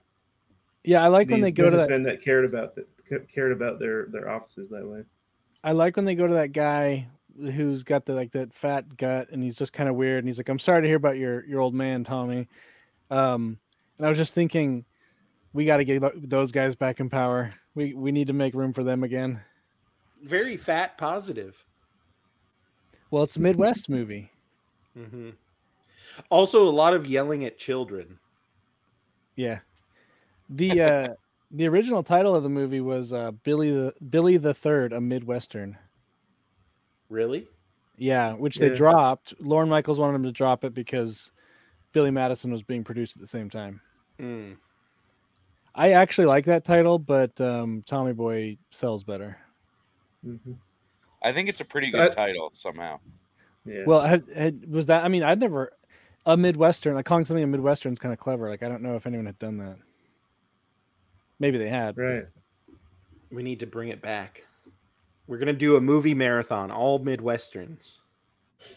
Speaker 4: Yeah, I like when they go to that.
Speaker 7: businessmen that cared about that cared about their their offices that way.
Speaker 4: I like when they go to that guy who's got the like that fat gut and he's just kind of weird and he's like, "I'm sorry to hear about your your old man, Tommy." Um, and I was just thinking, we got to get those guys back in power. We we need to make room for them again.
Speaker 5: Very fat positive.
Speaker 4: Well, it's a Midwest movie.
Speaker 5: mm-hmm. Also, a lot of yelling at children.
Speaker 4: Yeah. The uh [LAUGHS] the original title of the movie was uh Billy the Billy the Third, a Midwestern.
Speaker 5: Really?
Speaker 4: Yeah, which they dropped. Lorne Michaels wanted them to drop it because Billy Madison was being produced at the same time.
Speaker 5: Mm.
Speaker 4: I actually like that title, but um, Tommy Boy sells better.
Speaker 7: Mhm.
Speaker 6: I think it's a pretty good
Speaker 7: I-
Speaker 6: title somehow.
Speaker 7: Yeah.
Speaker 4: Well, had, had, was that? I mean, I'd never a Midwestern. Like calling something a Midwestern is kind of clever. Like I don't know if anyone had done that. Maybe they had.
Speaker 7: right.
Speaker 5: We need to bring it back. We're gonna do a movie marathon, all midwesterns.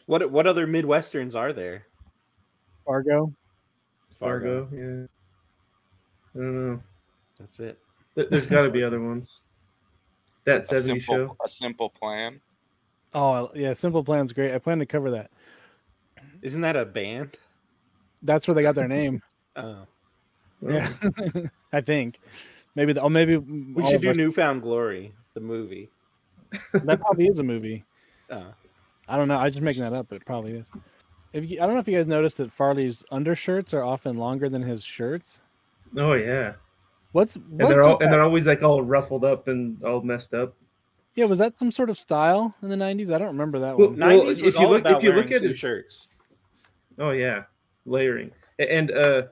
Speaker 5: What what other midwesterns are there?
Speaker 4: Fargo.
Speaker 7: Fargo. Yeah. I don't know.
Speaker 5: That's it.
Speaker 7: There- There's got to be other ones. That
Speaker 6: A
Speaker 7: 70
Speaker 6: simple,
Speaker 7: show.
Speaker 6: a simple plan.
Speaker 4: Oh yeah, Simple Plan's great. I plan to cover that.
Speaker 5: Isn't that a band?
Speaker 4: That's where they got their name. [LAUGHS]
Speaker 5: Oh.
Speaker 4: Yeah, oh. [LAUGHS] I think. Maybe. The, oh, maybe
Speaker 5: We should do
Speaker 4: us-
Speaker 5: Newfound Glory, the movie.
Speaker 4: That probably is a movie. [LAUGHS]
Speaker 5: Oh.
Speaker 4: I don't know. I'm just making that up, but it probably is. If you, I don't know if you guys noticed that Farley's undershirts are often longer than his shirts.
Speaker 7: Oh yeah.
Speaker 4: What's,
Speaker 7: And they're all and they're always like all ruffled up and all messed up.
Speaker 4: yeah? Was that some sort of style in the '90s? I don't remember that
Speaker 7: Well,
Speaker 4: one.
Speaker 7: Well,
Speaker 5: 90s
Speaker 7: if
Speaker 5: was
Speaker 7: you
Speaker 5: all
Speaker 7: look-
Speaker 5: about
Speaker 7: if you look
Speaker 5: wearing
Speaker 7: at
Speaker 5: two
Speaker 7: it-
Speaker 5: shirts.
Speaker 7: Oh yeah, layering. And uh,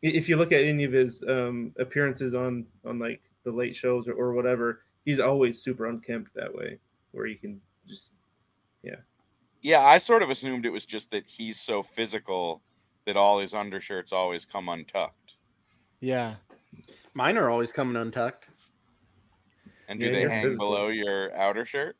Speaker 7: if you look at any of his um, appearances on on like the late shows or, or whatever, he's always super unkempt that way, where you can just
Speaker 6: Yeah, Yeah, I sort of assumed it was just that he's so physical that all his undershirts always come untucked.
Speaker 4: Yeah,
Speaker 5: Mine are always coming untucked.
Speaker 6: And do
Speaker 7: Yeah,
Speaker 6: they hang
Speaker 7: physical.
Speaker 6: below your outer shirt?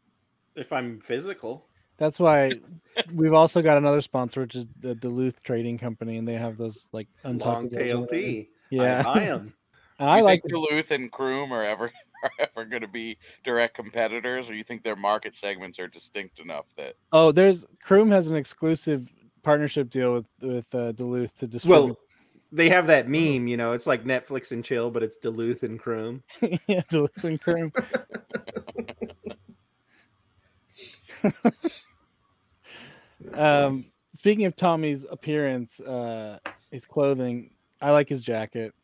Speaker 5: If I'm physical.
Speaker 4: that's why [LAUGHS] we've also got another sponsor, which is the Duluth Trading Company, and they have those like
Speaker 5: Long
Speaker 4: untuckable
Speaker 5: tail
Speaker 4: ones.
Speaker 5: tee.
Speaker 4: Yeah,
Speaker 5: I buy 'em.
Speaker 4: And [LAUGHS]
Speaker 6: Do
Speaker 4: I
Speaker 6: you
Speaker 4: like.
Speaker 6: think Duluth and Croom are ever are ever going to be direct competitors, or you think their market segments are distinct enough that?
Speaker 4: Oh, there's Croom has an exclusive partnership deal with with uh, Duluth to distribute.
Speaker 5: Well, they have that meme, you know, it's like Netflix and chill, but it's Duluth and Croom. [LAUGHS]
Speaker 4: yeah, Duluth and Croom. [LAUGHS] um, speaking of Tommy's appearance, uh, his clothing, I like his jacket.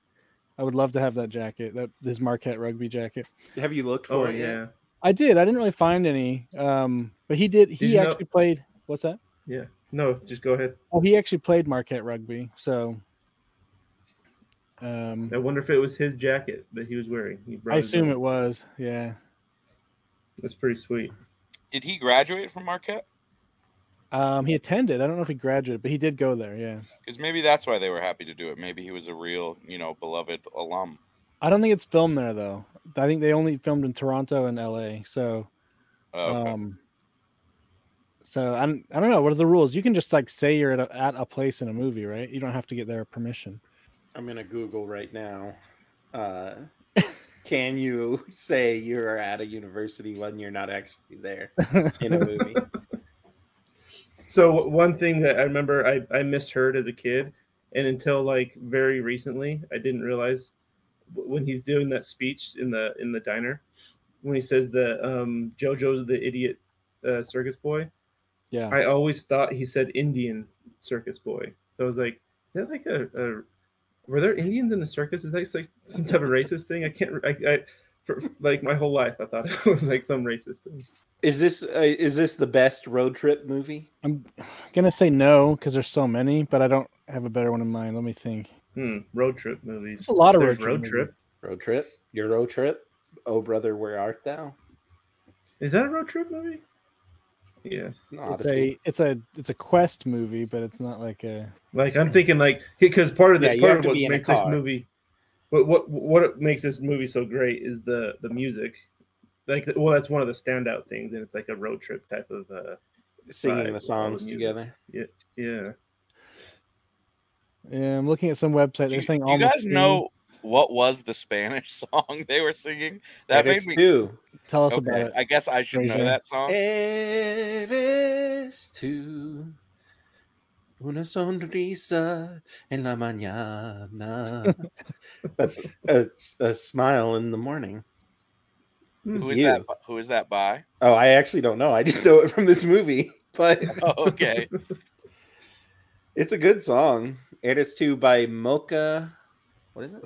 Speaker 4: I would love to have that jacket, that his Marquette rugby jacket.
Speaker 5: Have you looked for
Speaker 7: oh
Speaker 5: it? yet?
Speaker 7: yeah,
Speaker 4: I did. I didn't really find any, um, but he did. He
Speaker 7: you know-
Speaker 4: actually played. What's that?
Speaker 7: yeah. No, just go ahead.
Speaker 4: Oh, he actually played Marquette rugby. So, um,
Speaker 7: I wonder if it was his jacket that he was wearing. He
Speaker 4: I assume it was. Yeah.
Speaker 7: That's pretty sweet.
Speaker 6: Did he graduate from Marquette?
Speaker 4: Um, he attended. I don't know if he graduated, but he did go there. Yeah.
Speaker 6: Because maybe that's why they were happy to do it. Maybe he was a real, you know, beloved alum.
Speaker 4: I don't think it's filmed there though. I think they only filmed in Toronto and LA. So,
Speaker 6: Oh, okay.
Speaker 4: um, so I don't, I don't know. What are the rules? You can just like say you're at a, at a place in a movie, right? You don't have to get their permission.
Speaker 5: I'm gonna Google right now. Uh, can you [LAUGHS] say you're at a university when you're not actually there in a movie?
Speaker 7: So one thing that I remember I, I misheard as a kid, and until like very recently, I didn't realize when he's doing that speech in the in the diner, when he says that um, JoJo's the idiot uh, circus boy.
Speaker 4: Yeah.
Speaker 7: I always thought he said Indian circus boy. So I was like, is that like a, a were there Indians in the circus? Is that like some type of racist thing? I can't. I, I for, like my whole life, I thought [LAUGHS] it was like some racist thing.
Speaker 5: Is this uh, is this the best road trip movie?
Speaker 4: I'm gonna say no because there's so many, but I don't have a better one in mind. Let me think.
Speaker 7: Hmm, road trip movies.
Speaker 4: There's a lot of
Speaker 7: There's
Speaker 4: road trip
Speaker 7: road trip.
Speaker 5: Road trip? Your road trip? Oh brother, where art thou?
Speaker 7: Is that a road trip movie? Yeah.
Speaker 4: It's
Speaker 5: Odyssey.
Speaker 4: a it's a it's a quest movie, but it's not like a
Speaker 7: Like I'm thinking like because part of the
Speaker 5: Yeah,
Speaker 7: part of what
Speaker 5: be in a
Speaker 7: makes this
Speaker 5: car.
Speaker 7: movie but what what makes this movie so great is the the music. Like, well, that's one of the standout things, and it's like a road trip type of. uh
Speaker 5: Singing the songs together.
Speaker 7: Yeah,
Speaker 4: Yeah, yeah I'm looking at some website.
Speaker 6: Do
Speaker 4: They're saying
Speaker 6: do you
Speaker 4: almost
Speaker 6: guys know what was the Spanish [LAUGHS] song they were singing? That
Speaker 5: That
Speaker 6: made me.
Speaker 5: too.
Speaker 4: Tell us about it.
Speaker 6: I guess I should know that song.
Speaker 5: Eres tú una sonrisa en la mañana. [LAUGHS] That's a, a smile in the morning.
Speaker 6: Who is
Speaker 5: you.
Speaker 6: that? Who is that by?
Speaker 5: Oh, I actually don't know. I just know it from this movie, [LAUGHS] but [LAUGHS]
Speaker 6: Oh, okay. [LAUGHS]
Speaker 5: it's a good song. It is too by Mocha. What is it?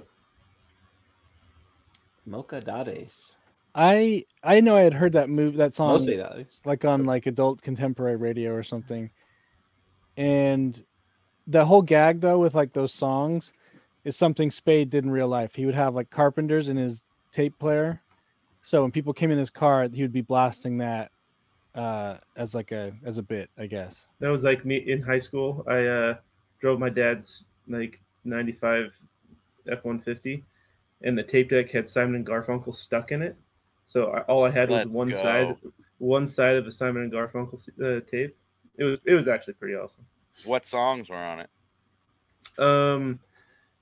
Speaker 5: Mocedades.
Speaker 4: I I know I had heard that move that song
Speaker 5: Mostly Dades.
Speaker 4: like on like adult contemporary radio or something. And the whole gag though with like those songs is something Spade did in real life. He would have like carpenters in his tape player. So when people came in his car, he would be blasting that uh as like a as a bit, I guess.
Speaker 7: that was like me in high school. I uh drove my dad's like '95 F-150, and the tape deck had Simon and Garfunkel stuck in it. So I, all I had was
Speaker 6: Let's
Speaker 7: one
Speaker 6: go.
Speaker 7: side, one side of the Simon and Garfunkel uh, tape. It was it was actually pretty awesome.
Speaker 6: What songs were on it?
Speaker 7: Um,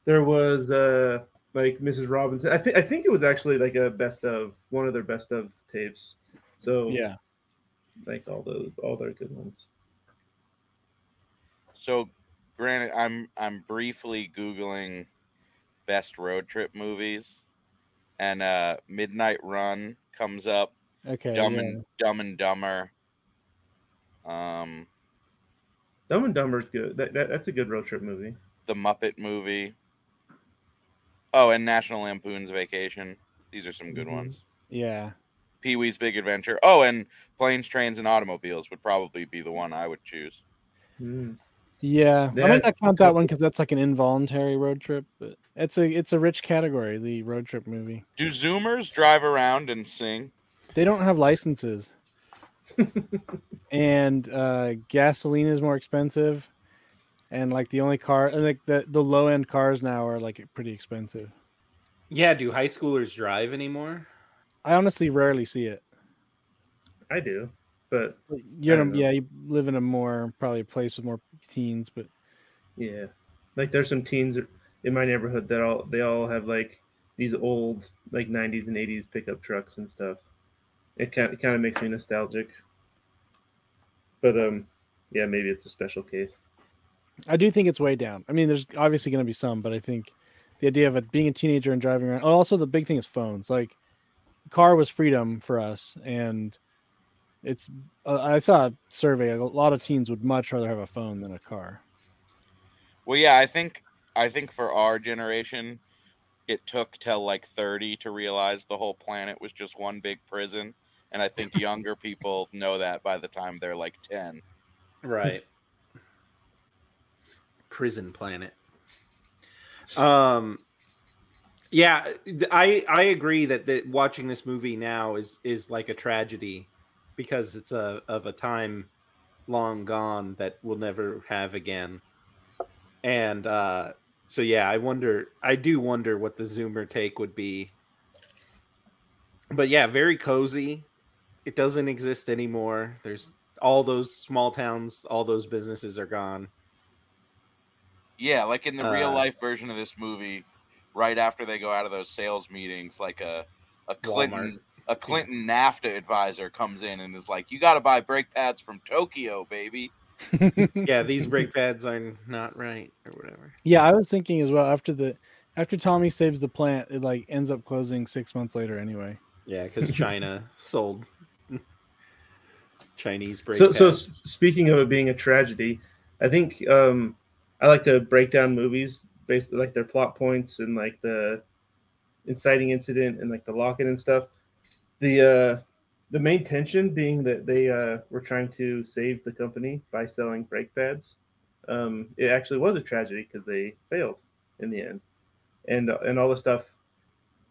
Speaker 7: there was uh like Mrs. Robinson. I think I think it was actually like a best of one of their best of tapes. So
Speaker 4: Yeah.
Speaker 7: like all those all their good ones.
Speaker 6: So, granted, I'm I'm briefly googling best road trip movies, and uh, Midnight Run comes up.
Speaker 4: Okay.
Speaker 6: Dumb
Speaker 4: yeah.
Speaker 6: and Dumb and Dumber. Um,
Speaker 7: Dumb and Dumber's good. That, that that's a good road trip movie.
Speaker 6: the Muppet movie. Oh, and National Lampoon's Vacation. These are some good
Speaker 7: Mhm.
Speaker 6: ones.
Speaker 4: Yeah.
Speaker 6: Pee Wee's Big Adventure. Oh, and Planes, Trains, and Automobiles would probably be the one I would choose.
Speaker 7: Hmm.
Speaker 4: Yeah. I might not count that one because that's like an involuntary road trip, but it's a it's a rich category, the road trip movie.
Speaker 6: Do Zoomers drive around and sing?
Speaker 4: They don't have licenses. [LAUGHS] and uh gasoline is more expensive. And like the only car and like the, the low end cars now are like pretty expensive.
Speaker 5: Yeah, do high schoolers drive anymore?
Speaker 4: I honestly rarely see it.
Speaker 7: I do, but
Speaker 4: You're in a, yeah, you live in a more probably a place with more teens, but
Speaker 7: yeah, like there's some teens in my neighborhood that all they all have like these old like 90s and 80s pickup trucks and stuff. It kind it kind of makes me nostalgic. But um, yeah, maybe it's a special case.
Speaker 4: I do think it's way down. I mean, there's obviously going to be some, but I think the idea of it being a teenager and driving around. Also, the big thing is phones. Like, car was freedom for us, and it's. Uh, I saw a survey. A lot of teens would much rather have a phone than a car.
Speaker 6: Well, yeah, I think I think for our generation, it took till like thirty to realize the whole planet was just one big prison, and I think [LAUGHS] younger people know that by the time they're like ten.
Speaker 5: Right. Prison planet. Um yeah, I I agree that that watching this movie now is is like a tragedy because it's a of a time long gone that we'll never have again. And uh so yeah, I wonder I do wonder what the zoomer take would be. But yeah, very cozy. It doesn't exist anymore. There's all those small towns, all those businesses are gone.
Speaker 6: Yeah, like in the real
Speaker 5: Uh,
Speaker 6: life version of this movie, right after they go out of those sales meetings, like a a Clinton a Clinton NAFTA advisor comes in and is like, "You got to buy brake pads from Tokyo, baby." [LAUGHS]
Speaker 5: yeah, these brake pads are not right or whatever.
Speaker 4: Yeah, I was thinking as well. After the after Tommy saves the plant, it like ends up closing six months later anyway.
Speaker 5: Yeah, because China [LAUGHS] sold Chinese brake
Speaker 7: so, so
Speaker 5: pads.
Speaker 7: s- speaking of it being a tragedy, I think um, I like to break down movies based like their plot points and like the inciting incident and like the lock-in and stuff. The uh, the main tension being that they uh, were trying to save the company by selling brake pads. Um, it actually was a tragedy because they failed in the end, and and all the stuff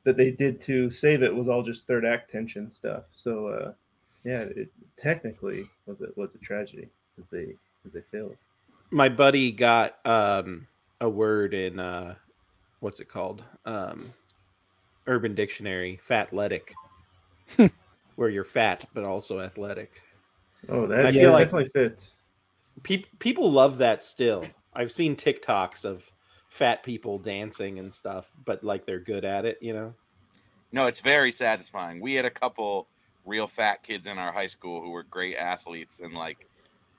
Speaker 7: that they did to save it was all just third act tension stuff. So. Uh, yeah, it technically was it was a tragedy because they because they failed.
Speaker 5: My buddy got um, a word in uh, what's it called? Um, Urban Dictionary, fatletic, [LAUGHS] where you're fat but also athletic.
Speaker 7: Oh, that
Speaker 5: I
Speaker 7: yeah,
Speaker 5: feel like-
Speaker 7: definitely fits.
Speaker 5: Pe- people love that still. I've seen TikToks of fat people dancing and stuff, but like they're good at it, you know.
Speaker 6: No, it's very satisfying. We had a couple real fat kids in our high school who were great athletes, and like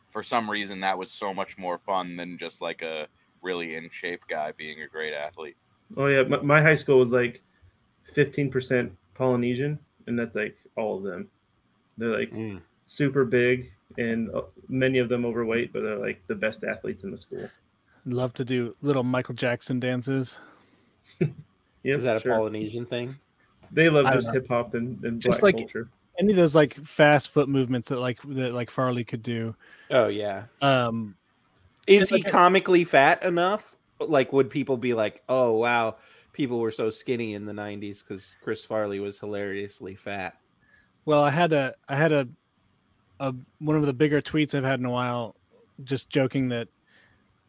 Speaker 6: for some reason that was so much more fun than just like a really in shape guy being a great athlete.
Speaker 7: Oh yeah, my, my high school was like fifteen percent Polynesian, and that's like all of them. They're like
Speaker 5: Mm.
Speaker 7: super big, and uh, many of them overweight, but they're like the best athletes in the school.
Speaker 4: Love to do little Michael Jackson dances. [LAUGHS]
Speaker 7: Yep,
Speaker 5: Is that a
Speaker 7: sure.
Speaker 5: Polynesian thing?
Speaker 7: They love just hip hop and, and
Speaker 4: Just
Speaker 7: black
Speaker 4: like-
Speaker 7: culture.
Speaker 4: Any of those like fast foot movements that like that like Farley could do.
Speaker 5: Oh yeah.
Speaker 4: Um,
Speaker 5: Is he
Speaker 4: like
Speaker 5: comically fat enough? Like, would people be like, "Oh wow, people were so skinny in the '90s because Chris Farley was hilariously fat"?
Speaker 4: well, I had a I had a a one of the bigger tweets I've had in a while, just joking that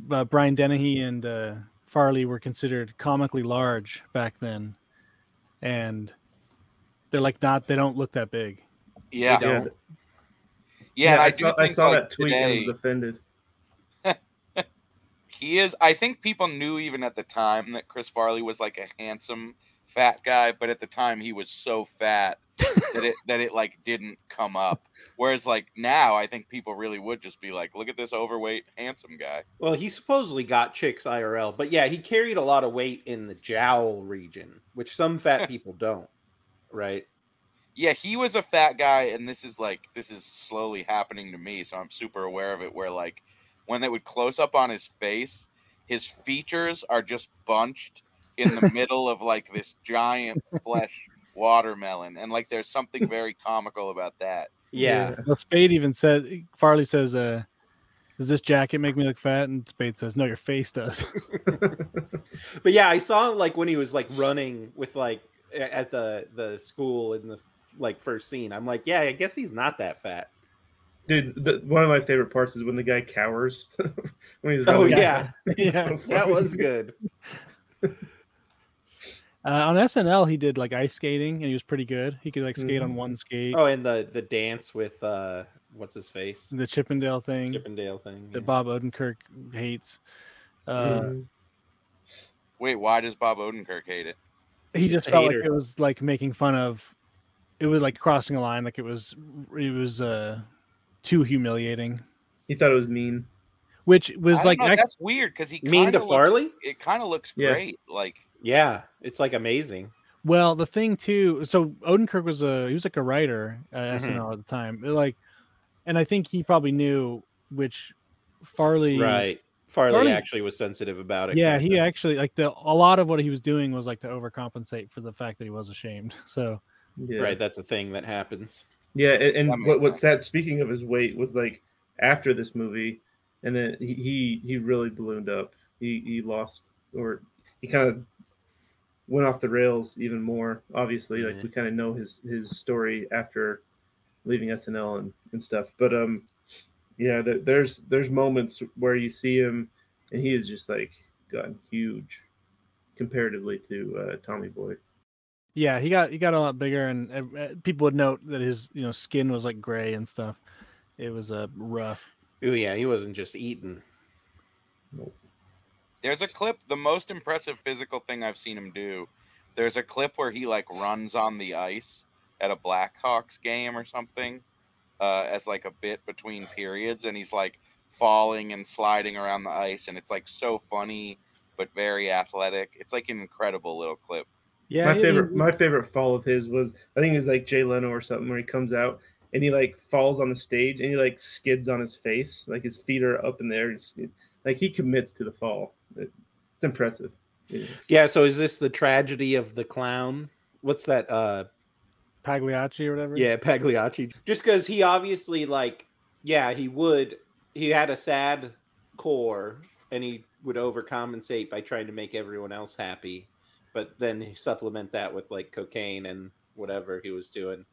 Speaker 4: uh, Brian Dennehy and uh, Farley were considered comically large back then, and they're like not they don't look that big.
Speaker 6: Yeah,
Speaker 5: They
Speaker 7: Yeah,
Speaker 5: don't.
Speaker 6: yeah. and
Speaker 7: I,
Speaker 6: I, do
Speaker 7: saw, I saw
Speaker 6: like,
Speaker 7: that tweet
Speaker 6: today,
Speaker 7: and was offended. [LAUGHS]
Speaker 6: he is. I think people knew even at the time that Chris Farley was like a handsome fat guy, but at the time he was so fat that it that it like didn't come up. Whereas like now, I think people really would just be like, "Look at this overweight handsome guy."
Speaker 5: Well, he supposedly got chicks IRL, but yeah, he carried a lot of weight in the jowl region, which some fat [LAUGHS] people don't. Right?
Speaker 6: Yeah, he was a fat guy, and this is like this is slowly happening to me, so I'm super aware of it. Where like when they would close up on his face, his features are just bunched in the [LAUGHS] middle of like this giant flesh watermelon, and like there's something [LAUGHS] very comical about that.
Speaker 5: Yeah.
Speaker 4: Well, Spade even said Farley says, uh, "Does this jacket make me look fat?" And Spade says, "No, your face does." [LAUGHS]
Speaker 5: But yeah, I saw like when he was like running with like a- at the the school in the like first scene. I'm like, yeah, I guess he's not that fat.
Speaker 7: Dude, the, one of my favorite parts is when the guy cowers. [LAUGHS] when he's
Speaker 5: Oh yeah, [LAUGHS]
Speaker 4: yeah.
Speaker 7: So
Speaker 5: that was good. [LAUGHS]
Speaker 4: Uh, on SNL, he did like ice skating, and he was pretty good. He could like skate on
Speaker 7: Mhm.
Speaker 4: one skate.
Speaker 5: Oh, and the the dance with uh what's his face?
Speaker 4: The Chippendale thing
Speaker 5: Chippendale thing.
Speaker 4: that
Speaker 5: yeah.
Speaker 4: Bob Odenkirk hates. Uh,
Speaker 7: Mhm.
Speaker 6: Wait, why does Bob Odenkirk hate it?
Speaker 4: He just
Speaker 5: a
Speaker 4: felt like it was like making fun of. It was like crossing a line. Like it was, it was uh, too humiliating.
Speaker 7: He thought it was mean.
Speaker 4: Which was like
Speaker 6: know,
Speaker 4: act-
Speaker 6: that's weird because he
Speaker 5: Mean to
Speaker 6: looks-
Speaker 5: Farley?
Speaker 6: It kind of looks
Speaker 7: Yeah.
Speaker 6: great. Like
Speaker 5: Yeah, it's like amazing.
Speaker 4: Well, the thing too, so Odenkirk was a he was like a writer at
Speaker 5: Mhm.
Speaker 4: SNL at the time, like, and I think he probably knew which Farley,
Speaker 5: Right. Farley,
Speaker 4: Farley-
Speaker 5: actually was sensitive about it.
Speaker 4: Yeah, he
Speaker 5: kinda.
Speaker 4: actually like the a lot of what he was doing was like to overcompensate for the fact that he was ashamed. [LAUGHS] So
Speaker 7: Yeah.
Speaker 5: Right, that's a thing that happens.
Speaker 7: Yeah, and, and
Speaker 6: That makes
Speaker 7: what what's sad? Speaking of his weight, was like after this movie, and then he he, he really ballooned up. He he lost, or he kind of went off the rails even more. Obviously, like
Speaker 5: Mhm.
Speaker 7: we kind of know his his story after leaving SNL and and stuff. But um, yeah, there's there's moments where you see him, and he is just like gotten huge comparatively to uh, Tommy Boy.
Speaker 4: yeah, he got he got a lot bigger, and uh, people would note that his you know skin was like gray and stuff. It was uh, rough.
Speaker 5: Oh yeah, he wasn't just eating.
Speaker 6: There's a clip, the most impressive physical thing I've seen him do. There's a clip where he like runs on the ice at a Blackhawks game or something, uh, as like a bit between periods, and he's like falling and sliding around the ice, and it's like so funny but very athletic. It's like an incredible little clip.
Speaker 4: Yeah,
Speaker 7: my favorite my favorite fall of his was I think it was like Jay Leno or something where he comes out and he like falls on the stage and he like skids on his face like his feet are up in there It's- like he commits to the fall it's impressive Yeah.
Speaker 5: Yeah, so is this the tragedy of the clown? What's that? Uh
Speaker 4: Pagliacci or whatever.
Speaker 5: yeah, Pagliacci. Just because he obviously like, yeah, he would. He had a sad core, and he would overcompensate by trying to make everyone else happy, but then he supplement that with like cocaine and whatever he was doing.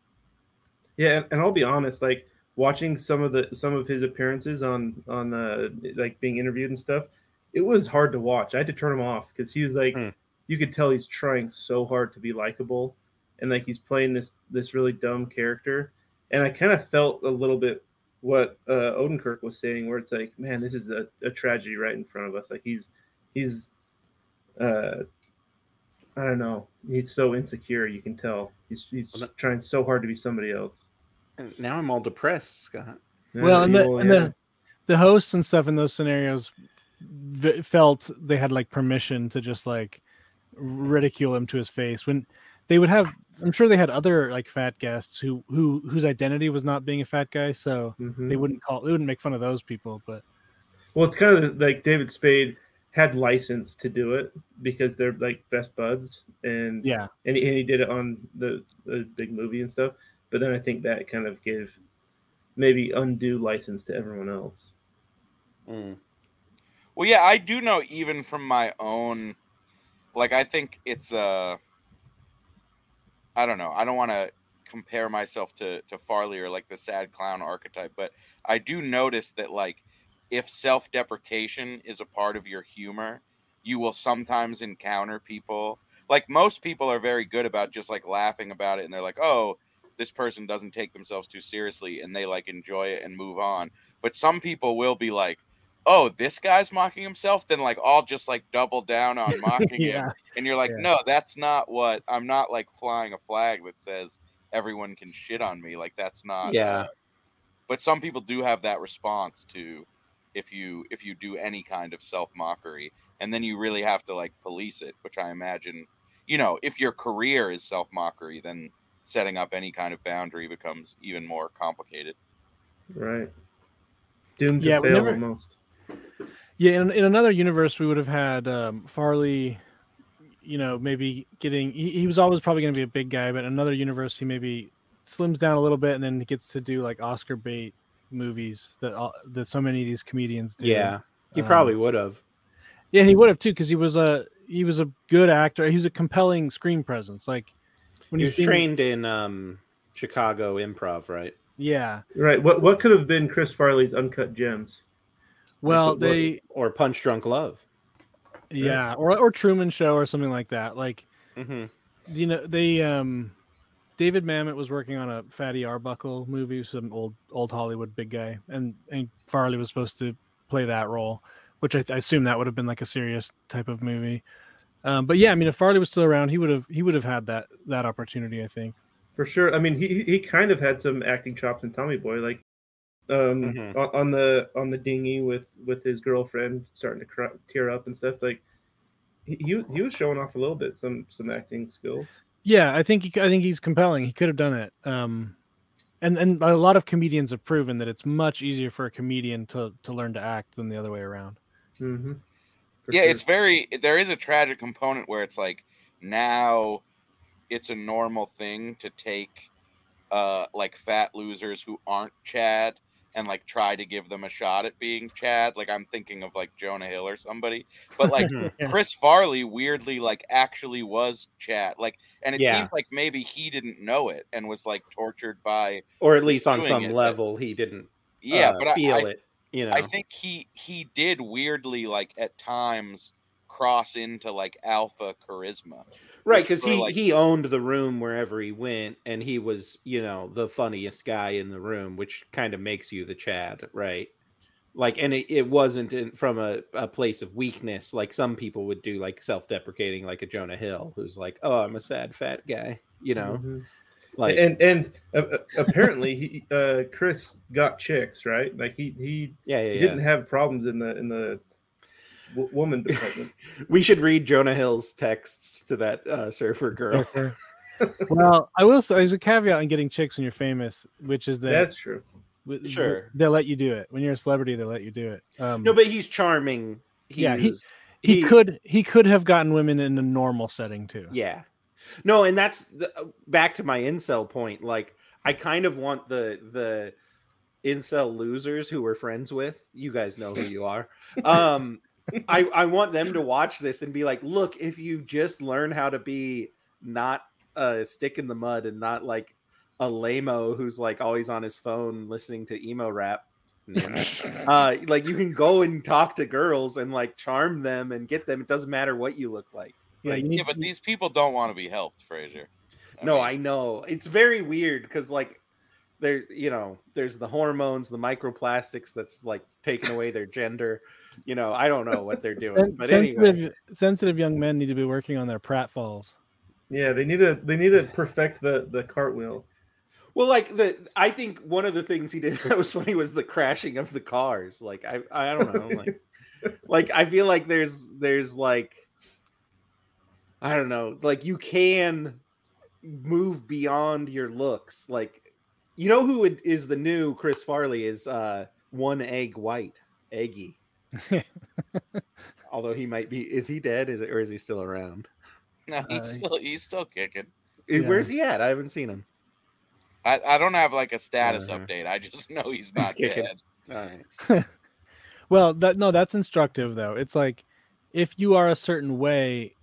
Speaker 7: yeah and, and I'll be honest like watching some of the some of his appearances on on uh like being interviewed and stuff it was hard to watch I had to turn him off because he was like
Speaker 5: Hmm.
Speaker 7: you could tell he's trying so hard to be likable, and like he's playing this this really dumb character. And I kind of felt a little bit what uh, Odenkirk was saying, where it's like, man, this is a, a tragedy right in front of us. Like he's he's uh I don't know. He's so insecure. You can tell. He's he's
Speaker 5: Well,
Speaker 7: trying so hard to be somebody else.
Speaker 5: And Now I'm all depressed, Scott.
Speaker 4: Well, and the,
Speaker 7: Evil,
Speaker 4: and
Speaker 7: yeah.
Speaker 4: the the hosts and stuff in those scenarios v- felt they had like permission to just like ridicule him to his face when they would have i'm sure they had other like fat guests who who whose identity was not being a fat guy so
Speaker 7: Mhm.
Speaker 4: they wouldn't call they wouldn't make fun of those people but
Speaker 7: Well, it's kind of like David Spade had license to do it because they're like best buds, and
Speaker 4: yeah
Speaker 7: and he, and he did it on the, the big movie and stuff. But then I think that kind of gave maybe undue license to everyone else.
Speaker 5: Mm.
Speaker 6: Well, yeah, I do know even from my own like I think it's uh I don't know. I don't want to compare myself to to Farley or like the sad clown archetype, but I do notice that like if self-deprecation is a part of your humor, you will sometimes encounter people like most people are very good about just like laughing about it and they're like, "Oh, this person doesn't take themselves too seriously and they like enjoy it and move on." But some people will be like, "Oh, this guy's mocking himself," then like I'll just like double down on [LAUGHS] mocking him
Speaker 4: yeah
Speaker 6: and you're like,
Speaker 4: Yeah.
Speaker 6: no, that's not what I'm not like flying a flag that says everyone can shit on me. Like that's not.
Speaker 5: Yeah.
Speaker 6: uh, but some people do have that response to if you if you do any kind of self mockery, and then you really have to like police it, which I imagine, you know, if your career is self mockery, then setting up any kind of boundary becomes even more complicated.
Speaker 7: Right. Doomed
Speaker 4: Yeah,
Speaker 7: to
Speaker 4: we
Speaker 7: fail
Speaker 4: never-
Speaker 7: almost.
Speaker 4: Yeah in, in another universe we would have had um, farley you know maybe getting he, he was always probably going to be a big guy but in another universe he maybe slims down a little bit and then he gets to do like oscar bait movies that all, that so many of these comedians do
Speaker 5: Yeah. He
Speaker 4: Um,
Speaker 5: probably would have.
Speaker 4: Yeah, he would have too, because he was a he was a good actor. He was a compelling screen presence. Like when
Speaker 5: He
Speaker 4: he's
Speaker 5: was
Speaker 4: being-
Speaker 5: trained in um, Chicago improv, right?
Speaker 4: Yeah.
Speaker 7: Right. What what could have been Chris Farley's uncut gems?
Speaker 4: Well,
Speaker 7: what- what-
Speaker 4: they
Speaker 5: Or Punch Drunk Love.
Speaker 4: yeah, or or Truman Show or something like that. Like
Speaker 5: hmm
Speaker 4: you know they um David Mamet was working on a Fatty Arbuckle movie, some old old Hollywood big guy, and and Farley was supposed to play that role, which I, I assume that would have been like a serious type of movie. Um, but yeah, I mean, if Farley was still around, he would have he would have had that that opportunity. I think.
Speaker 7: For sure. I mean, he he kind of had some acting chops in Tommy Boy, like um
Speaker 5: Mhm.
Speaker 7: on, on the on the dinghy with with his girlfriend starting to cry, tear up and stuff. Like he he he was showing off a little bit some some acting skills.
Speaker 4: Yeah, I think he, I think he's compelling. He could have done it. Um, and and a lot of comedians have proven that it's much easier for a comedian to to learn to act than the other way around.
Speaker 7: Mm-hmm.
Speaker 6: yeah, it's very there is a tragic component where it's like now it's a normal thing to take uh like fat losers who aren't Chad and like try to give them a shot at being Chad. Like I'm thinking of like Jonah Hill or somebody. But like [LAUGHS]
Speaker 4: Yeah.
Speaker 6: Chris Farley weirdly like actually was Chad. Like and it
Speaker 5: Yeah.
Speaker 6: seems like maybe he didn't know it and was like tortured by
Speaker 5: Or at least on some
Speaker 6: it, but-
Speaker 5: level, he didn't
Speaker 6: yeah,
Speaker 5: uh,
Speaker 6: but I-
Speaker 5: feel
Speaker 6: I,
Speaker 5: it. You know,
Speaker 6: I think he he did weirdly like at times cross into like alpha charisma.
Speaker 5: Right? Because he
Speaker 6: like-
Speaker 5: he owned the room wherever he went, and he was you know the funniest guy in the room, which kind of makes you the Chad, right? Like, and it, it wasn't in, from a, a place of weakness, like some people would do, like self-deprecating, like a Jonah Hill, who's like, "Oh, I'm a sad fat guy," you know,
Speaker 7: Mhm.
Speaker 5: like
Speaker 7: and and uh, uh, apparently he uh Chris got chicks right. Like he he,
Speaker 5: yeah, yeah,
Speaker 7: he
Speaker 5: yeah.
Speaker 7: didn't have problems in the in the w- woman department. [LAUGHS]
Speaker 5: We should read Jonah Hill's texts to that uh, surfer girl. [LAUGHS]
Speaker 4: well, I will say there's a caveat in getting chicks when you're famous, which is that
Speaker 7: That's true.
Speaker 4: w-
Speaker 5: Sure.
Speaker 4: they'll let you do it when you're a celebrity. They'll let you do it. Um,
Speaker 5: No, but he's charming. He's,
Speaker 4: Yeah, he- he, could he could have gotten women in a normal setting too.
Speaker 5: Yeah. No, and that's the, uh, back to my incel point. Like, I kind of want the the incel losers who we're friends with. You guys know who you are. [LAUGHS] Um, I I want them to watch this and be like, look, if you just learn how to be not a stick in the mud and not like a lameo who's like always on his phone listening to emo rap. [LAUGHS] uh like you can go and talk to girls and like charm them and get them it doesn't matter what you look like
Speaker 4: Yeah,
Speaker 5: Like,
Speaker 6: Yeah, but these people don't want to be helped, Fraser.
Speaker 5: no,
Speaker 6: mean,
Speaker 5: I know it's very weird because like there, you know, there's the hormones, the microplastics that's like taking away their gender. You know, I don't know what they're [LAUGHS] doing,
Speaker 4: sen-
Speaker 5: but
Speaker 4: sensitive,
Speaker 5: anyway,
Speaker 4: sensitive young men need to be working on their pratfalls.
Speaker 7: Yeah, they need to they need to perfect the the cartwheel.
Speaker 5: well, like the I think one of the things he did [LAUGHS] that was funny was the crashing of the cars. Like I, I don't know, like, [LAUGHS] like I feel like there's there's like I don't know, like you can move beyond your looks. Like you know who would- is the new Chris Farley is uh one egg white, eggy. [LAUGHS] Although he might be, is he dead? Is it or is he still around?
Speaker 6: No, he's
Speaker 4: Uh,
Speaker 6: still he's still kicking.
Speaker 4: Yeah.
Speaker 5: Where's he at? I haven't seen him.
Speaker 6: I, I don't have like a status
Speaker 5: Uh-huh.
Speaker 6: update. I just know he's
Speaker 5: He's
Speaker 6: not
Speaker 5: kicking.
Speaker 6: dead.
Speaker 5: All right. [LAUGHS]
Speaker 4: Well, that no, that's instructive though. It's like if you are a certain way,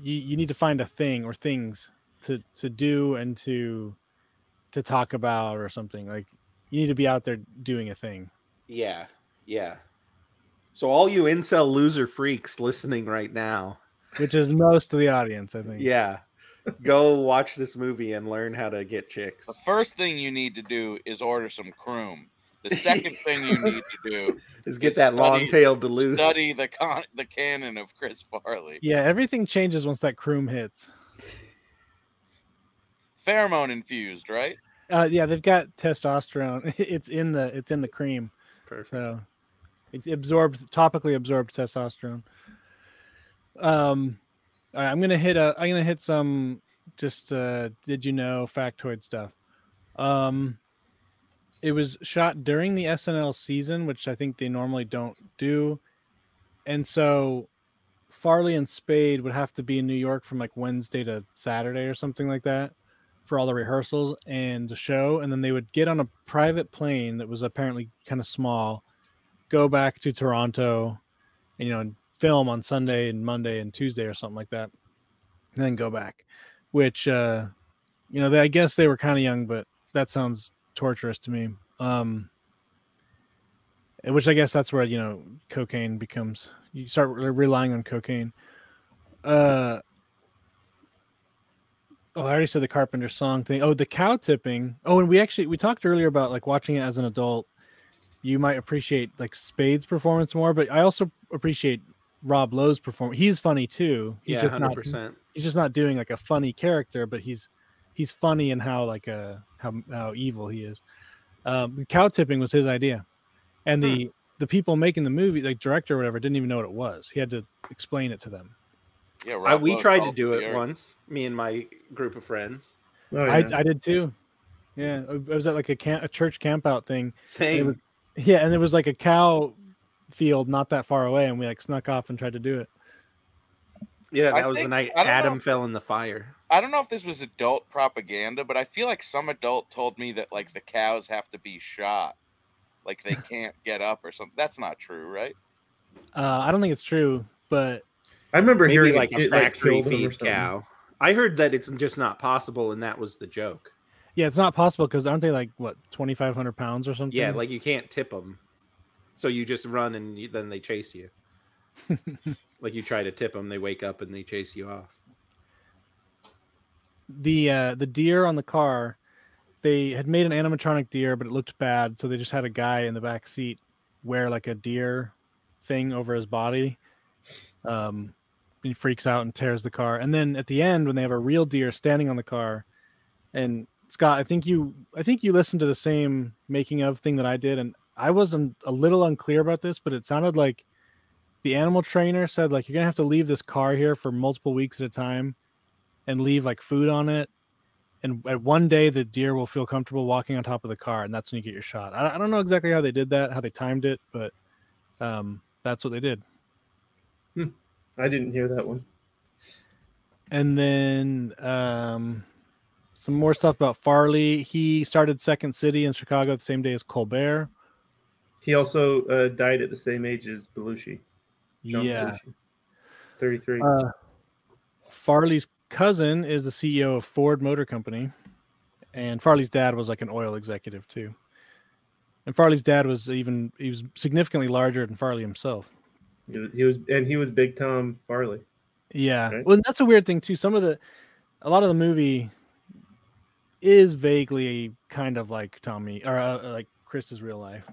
Speaker 4: you, you need to find a thing or things to to do and to to talk about or something. Like you need to be out there doing a thing.
Speaker 5: Yeah, yeah. So all you incel loser freaks listening right now,
Speaker 4: Which is most of the audience, I think.
Speaker 5: yeah, go watch this movie and learn how to get chicks.
Speaker 6: The first thing you need to do is order some croom. The second [LAUGHS] thing you need to do
Speaker 5: Is get
Speaker 6: is
Speaker 5: that long tail Duluth.
Speaker 6: study the con- the canon of Chris Farley.
Speaker 4: Yeah, everything changes once that croom hits.
Speaker 6: Pheromone infused, right?
Speaker 4: Uh, yeah, they've got testosterone. [LAUGHS] It's in the it's in the cream,
Speaker 5: Perfect.
Speaker 4: so it's absorbed topically absorbed testosterone. Um, all right, I'm gonna hit a. I'm gonna hit some just uh, did you know factoid stuff. Um, it was shot during the SNL season, which I think they normally don't do, and so Farley and Spade would have to be in New York from like Wednesday to Saturday or something like that for all the rehearsals and the show, and then they would get on a private plane that was apparently kind of small, go back to Toronto, and you know film on Sunday and Monday and Tuesday or something like that, and then go back. Which uh, you know, they, I guess they were kind of young, but that sounds torturous to me. Um, which I guess that's where you know cocaine becomes. You start re- relying on cocaine. Uh, oh, I already said the Carpenter song thing. Oh, the cow tipping. Oh, and we actually we talked earlier about like watching it as an adult. You might appreciate like Spade's performance more, but I also appreciate Rob Lowe's performance. He's funny too. He's
Speaker 5: yeah,
Speaker 4: just
Speaker 5: hundred percent.
Speaker 4: he's just not doing like a funny character, but he's he's funny in how like uh how how evil he is. Um, cow tipping was his idea, and the the people making the movie, like director or whatever, didn't even know what it was. He had to explain it to them.
Speaker 6: Yeah,
Speaker 5: I, we tried to do it
Speaker 6: earth.
Speaker 5: once. Me and my group of friends.
Speaker 7: Oh, yeah.
Speaker 4: I I did too. Yeah, I was at like a camp, a church campout thing.
Speaker 5: Same.
Speaker 4: was- Yeah, and there was like a cow field not that far away, and we like snuck off and tried to do it.
Speaker 5: yeah,
Speaker 6: I
Speaker 5: that was the night
Speaker 6: I don't know
Speaker 5: Adam
Speaker 6: if-
Speaker 5: fell in the fire.
Speaker 6: I don't know if this was adult propaganda, but I feel like some adult told me that like the cows have to be shot, like they [LAUGHS] can't get up or something. That's not true, right?
Speaker 4: Uh, I don't think it's true, but
Speaker 7: I remember
Speaker 5: Maybe
Speaker 7: hearing
Speaker 5: like
Speaker 7: it,
Speaker 5: a
Speaker 7: it,
Speaker 5: factory
Speaker 7: killed him or
Speaker 5: feed cow. I heard that it's just not possible, and that was the joke.
Speaker 4: yeah, it's not possible because aren't they like what twenty five hundred pounds or something?
Speaker 5: Yeah, like you can't tip them, so you just run and you, then they chase you. [LAUGHS] like you try to tip them, they wake up and they chase you off.
Speaker 4: the uh the deer on the car they had made an animatronic deer but it looked bad so they just had a guy in the back seat wear like a deer thing over his body um he freaks out and tears the car and then at the end when they have a real deer standing on the car and scott i think you i think you listened to the same making of thing that i did and i wasn't a little unclear about this but it sounded like the animal trainer said like you're gonna have to leave this car here for multiple weeks at a time and leave like food on it. And at one day, the deer will feel comfortable walking on top of the car, and that's when you get your shot. I, I don't know exactly how they did that, how they timed it, but um, that's what they did.
Speaker 7: I didn't hear that one.
Speaker 4: And then um, some more stuff about Farley. He started Second City in Chicago the same day as Colbert.
Speaker 7: He also uh, died at the same age as Belushi. John
Speaker 4: yeah.
Speaker 7: Belushi. 33.
Speaker 4: Uh, Farley's cousin is the CEO of Ford Motor Company, and Farley's dad was like an oil executive too. And Farley's dad was even he was significantly larger than Farley himself.
Speaker 7: He, was, he was, and he was Big Tom Farley.
Speaker 4: Yeah.
Speaker 7: Right?
Speaker 4: Well, that's a weird thing too. Some of the, a lot of the movie is vaguely kind of like Tommy or uh, like Chris's real life.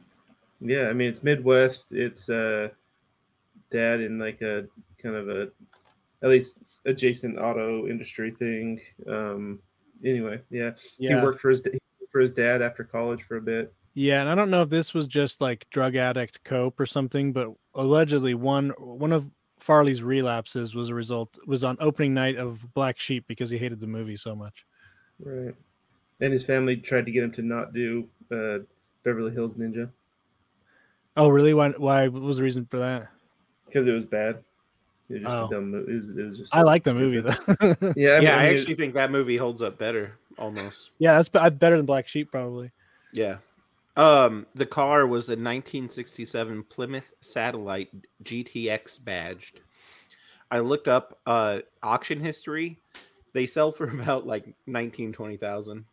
Speaker 7: Yeah, I mean it's Midwest. It's uh, dad in like a kind of a at least adjacent auto industry thing. Um, anyway, yeah,
Speaker 4: Yeah.
Speaker 7: he worked for his for his dad after college for a bit.
Speaker 4: Yeah, and I don't know if this was just like drug addict cope or something, but allegedly one one of Farley's relapses was a result was on opening night of Black Sheep because he hated the movie so much.
Speaker 7: Right. And his family tried to get him to not do uh, Beverly Hills Ninja
Speaker 4: Oh, really? Why? Why what was the reason for that?
Speaker 7: because it was bad. It was just
Speaker 4: Oh.
Speaker 7: a dumb movie. It was, it was just
Speaker 4: I like the movie
Speaker 7: stupid.
Speaker 4: though. [LAUGHS]
Speaker 7: Yeah, I mean,
Speaker 5: yeah, I actually think that movie holds up better, almost.
Speaker 4: yeah, that's better than Black Sheep probably.
Speaker 5: Yeah. Um, the car was a 1967 Plymouth Satellite GTX badged. I looked up uh auction history. They sell for [LAUGHS] about like 19, 20,000.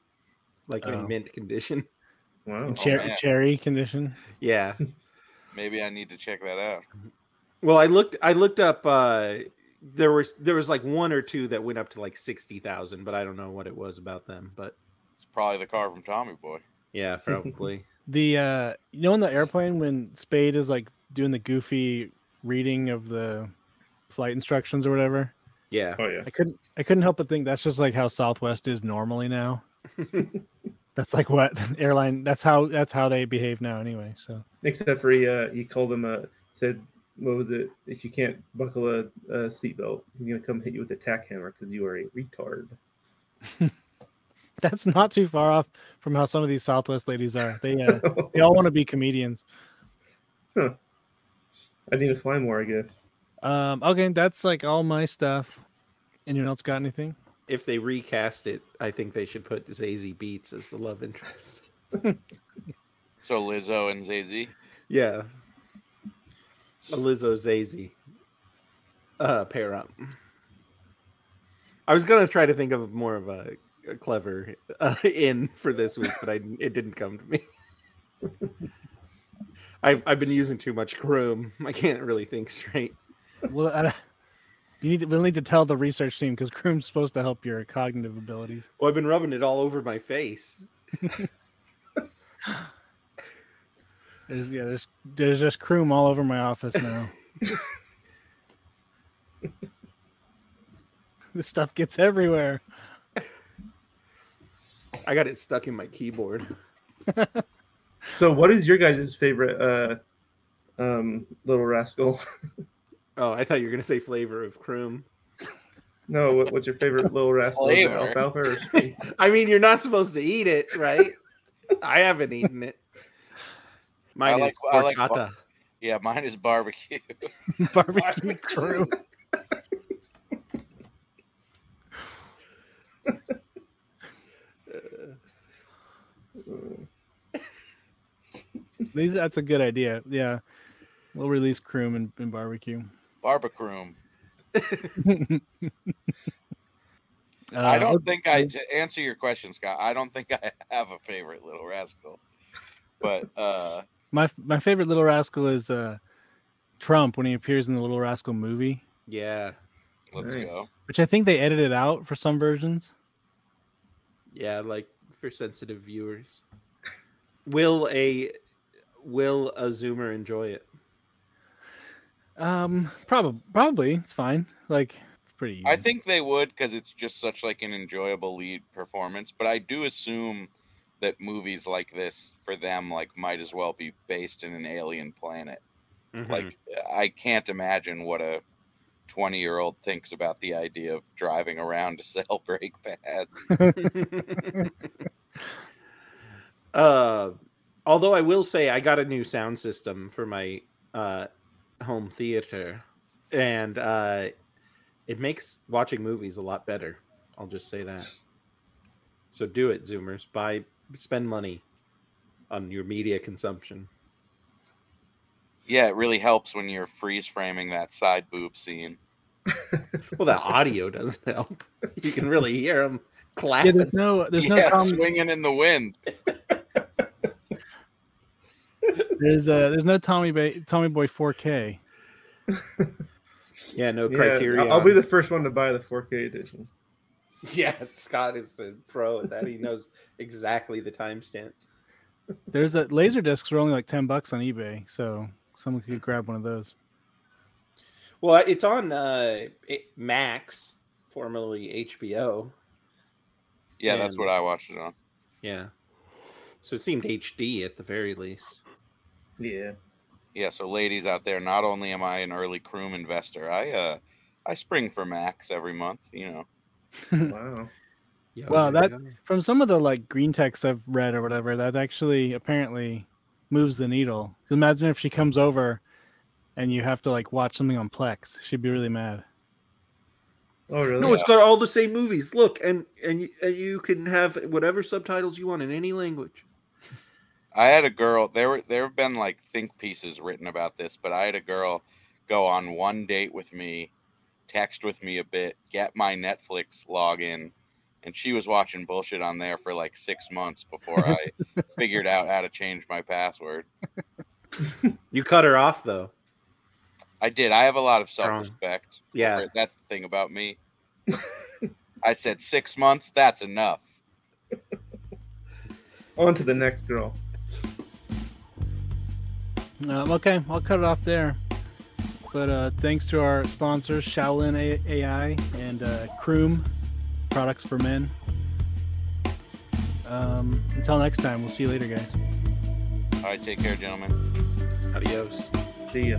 Speaker 5: Like
Speaker 4: Oh.
Speaker 5: in mint condition. [LAUGHS]
Speaker 7: wow.
Speaker 4: In cher-
Speaker 6: man.
Speaker 4: cherry condition.
Speaker 5: Yeah. [LAUGHS]
Speaker 6: Maybe I need to check that out.
Speaker 5: Well, I looked I looked up uh there was there was like one or two that went up to like 60,000, but I don't know what it was about them, but
Speaker 6: It's probably the car from Tommy Boy.
Speaker 5: yeah, probably.
Speaker 4: The uh you know in the airplane when Spade is like doing the goofy reading of the flight instructions or whatever.
Speaker 5: yeah.
Speaker 7: Oh yeah.
Speaker 4: I couldn't I couldn't help but think that's just like how Southwest is normally now. [LAUGHS] that's like what [LAUGHS] airline that's how that's how they behave now anyway. So
Speaker 7: Except for he, uh, he called him uh, said, "What was it? If you can't buckle a, a seatbelt, he's gonna come hit you with a tack hammer because you are a retard." [LAUGHS] [LAUGHS]
Speaker 4: that's not too far off from how some of these Southwest ladies are. They uh, [LAUGHS] they all want to be comedians.
Speaker 7: I need to fly more, I guess.
Speaker 4: Um okay, that's like all my stuff. Anyone else got anything?
Speaker 5: If they recast it, I think they should put Zazie Beetz as the love interest. [LAUGHS]
Speaker 6: So Lizzo and Zay
Speaker 5: Yeah. A Lizzo Zazie. Uh, pair up. I was gonna try to think of more of a, a clever uh, in for this week, but I it didn't come to me. [LAUGHS] I've I've been using too much Croom. I can't really think straight.
Speaker 4: Well, I, you need to, we'll need to tell the research team because Croom's supposed to help your cognitive abilities.
Speaker 5: Well, I've been rubbing it all over my face. [LAUGHS]
Speaker 4: There's yeah, there's there's just Croom all over my office now. [LAUGHS] this stuff gets everywhere.
Speaker 5: I got it stuck in my keyboard. [LAUGHS]
Speaker 7: So, what is your guys' favorite uh, um, little rascal? [LAUGHS]
Speaker 5: Oh, I thought you were gonna say flavor of Croom.
Speaker 7: no, what, what's your favorite little rascal?
Speaker 6: Flavor.
Speaker 7: Alfalfa or? [LAUGHS]
Speaker 5: I mean, you're not supposed to eat it, right? I haven't eaten it. Mine
Speaker 6: I
Speaker 5: is
Speaker 6: like- I like
Speaker 5: horchata.
Speaker 6: Yeah, mine is barbecue.
Speaker 4: Barbecue Croom. These that's a good idea. Yeah. We'll release Croom and, and barbecue.
Speaker 6: Barbacroom. [LAUGHS]
Speaker 4: Uh,
Speaker 6: I don't think I to answer your question, Scott. I don't think [LAUGHS] I have a favorite little rascal, but uh,
Speaker 4: my my favorite Little Rascal is uh, Trump when he appears in the Little Rascal movie,
Speaker 5: Yeah,
Speaker 6: let's
Speaker 7: Nice.
Speaker 6: go.
Speaker 4: which I think they edited out for some versions.
Speaker 5: yeah, like for sensitive viewers. Will a will a zoomer enjoy it?
Speaker 4: Um, probably probably it's fine. Like it's pretty. Easy.
Speaker 6: I think they would because it's just such like an enjoyable lead performance. But I do assume that movies like this for them like might as well be based in an alien planet.
Speaker 5: Mm-hmm.
Speaker 6: Like I can't imagine what a 20 year old thinks about the idea of driving around to [LAUGHS] sell brake pads. [LAUGHS] [LAUGHS]
Speaker 5: uh, although I will say I got a new sound system for my uh, home theater, and uh, it makes watching movies a lot better. I'll just say that. So do it, Zoomers. Buy, spend money on your media consumption.
Speaker 6: yeah, it really helps when you're freeze framing that side boob scene. [LAUGHS]
Speaker 5: Well, the audio doesn't help. [LAUGHS] You can really hear them
Speaker 4: yeah,
Speaker 5: clapping.
Speaker 4: there's no there's no
Speaker 6: yeah, swinging in the wind. [LAUGHS]
Speaker 4: there's uh there's no Tommy ba- Tommy Boy 4K. [LAUGHS]
Speaker 5: Yeah, no
Speaker 7: Yeah,
Speaker 5: Criterion.
Speaker 7: I'll be the first one to buy the 4K edition. [LAUGHS]
Speaker 5: Yeah, Scott is a pro at that. He knows exactly the timestamp.
Speaker 4: There's a laser discs are only like ten bucks on eBay, so someone could grab one of those.
Speaker 5: Well, it's on uh, it- Max, formerly HBO.
Speaker 6: Yeah, that's what I watched it on.
Speaker 5: Yeah. So it seemed HD at the very least.
Speaker 7: Yeah.
Speaker 6: Yeah, so ladies out there, not only am I an early Croom investor, I uh I spring for Max every month, you know.
Speaker 7: Wow. [LAUGHS]
Speaker 5: Yeah,
Speaker 4: Well,
Speaker 5: there
Speaker 4: that-
Speaker 5: go.
Speaker 4: From some of the like green text I've read or whatever, that actually apparently moves the needle. Imagine if she comes over and you have to like watch something on Plex. She'd be really mad.
Speaker 7: Oh, really?
Speaker 5: No, it's got all the same movies. Look, and and you, and you can have whatever subtitles you want in any language.
Speaker 6: I had a girl. There were there have been like think pieces written about this, but I had a girl go on one date with me, text with me a bit, get my Netflix login, and she was watching bullshit on there for like six months before I [LAUGHS] figured out how to change my password.
Speaker 5: You cut her off though.
Speaker 6: I did. I have a lot of self respect.
Speaker 5: Yeah.
Speaker 6: that's the thing about me. I said six months. That's enough.
Speaker 7: On to the next girl.
Speaker 4: Um, okay, I'll cut it off there. But uh, thanks to our sponsors, Shaolin A- AI and uh, Croom, products for men. Um, until next time, we'll see you later, guys.
Speaker 6: All right, take care, gentlemen.
Speaker 5: Adios.
Speaker 7: See ya.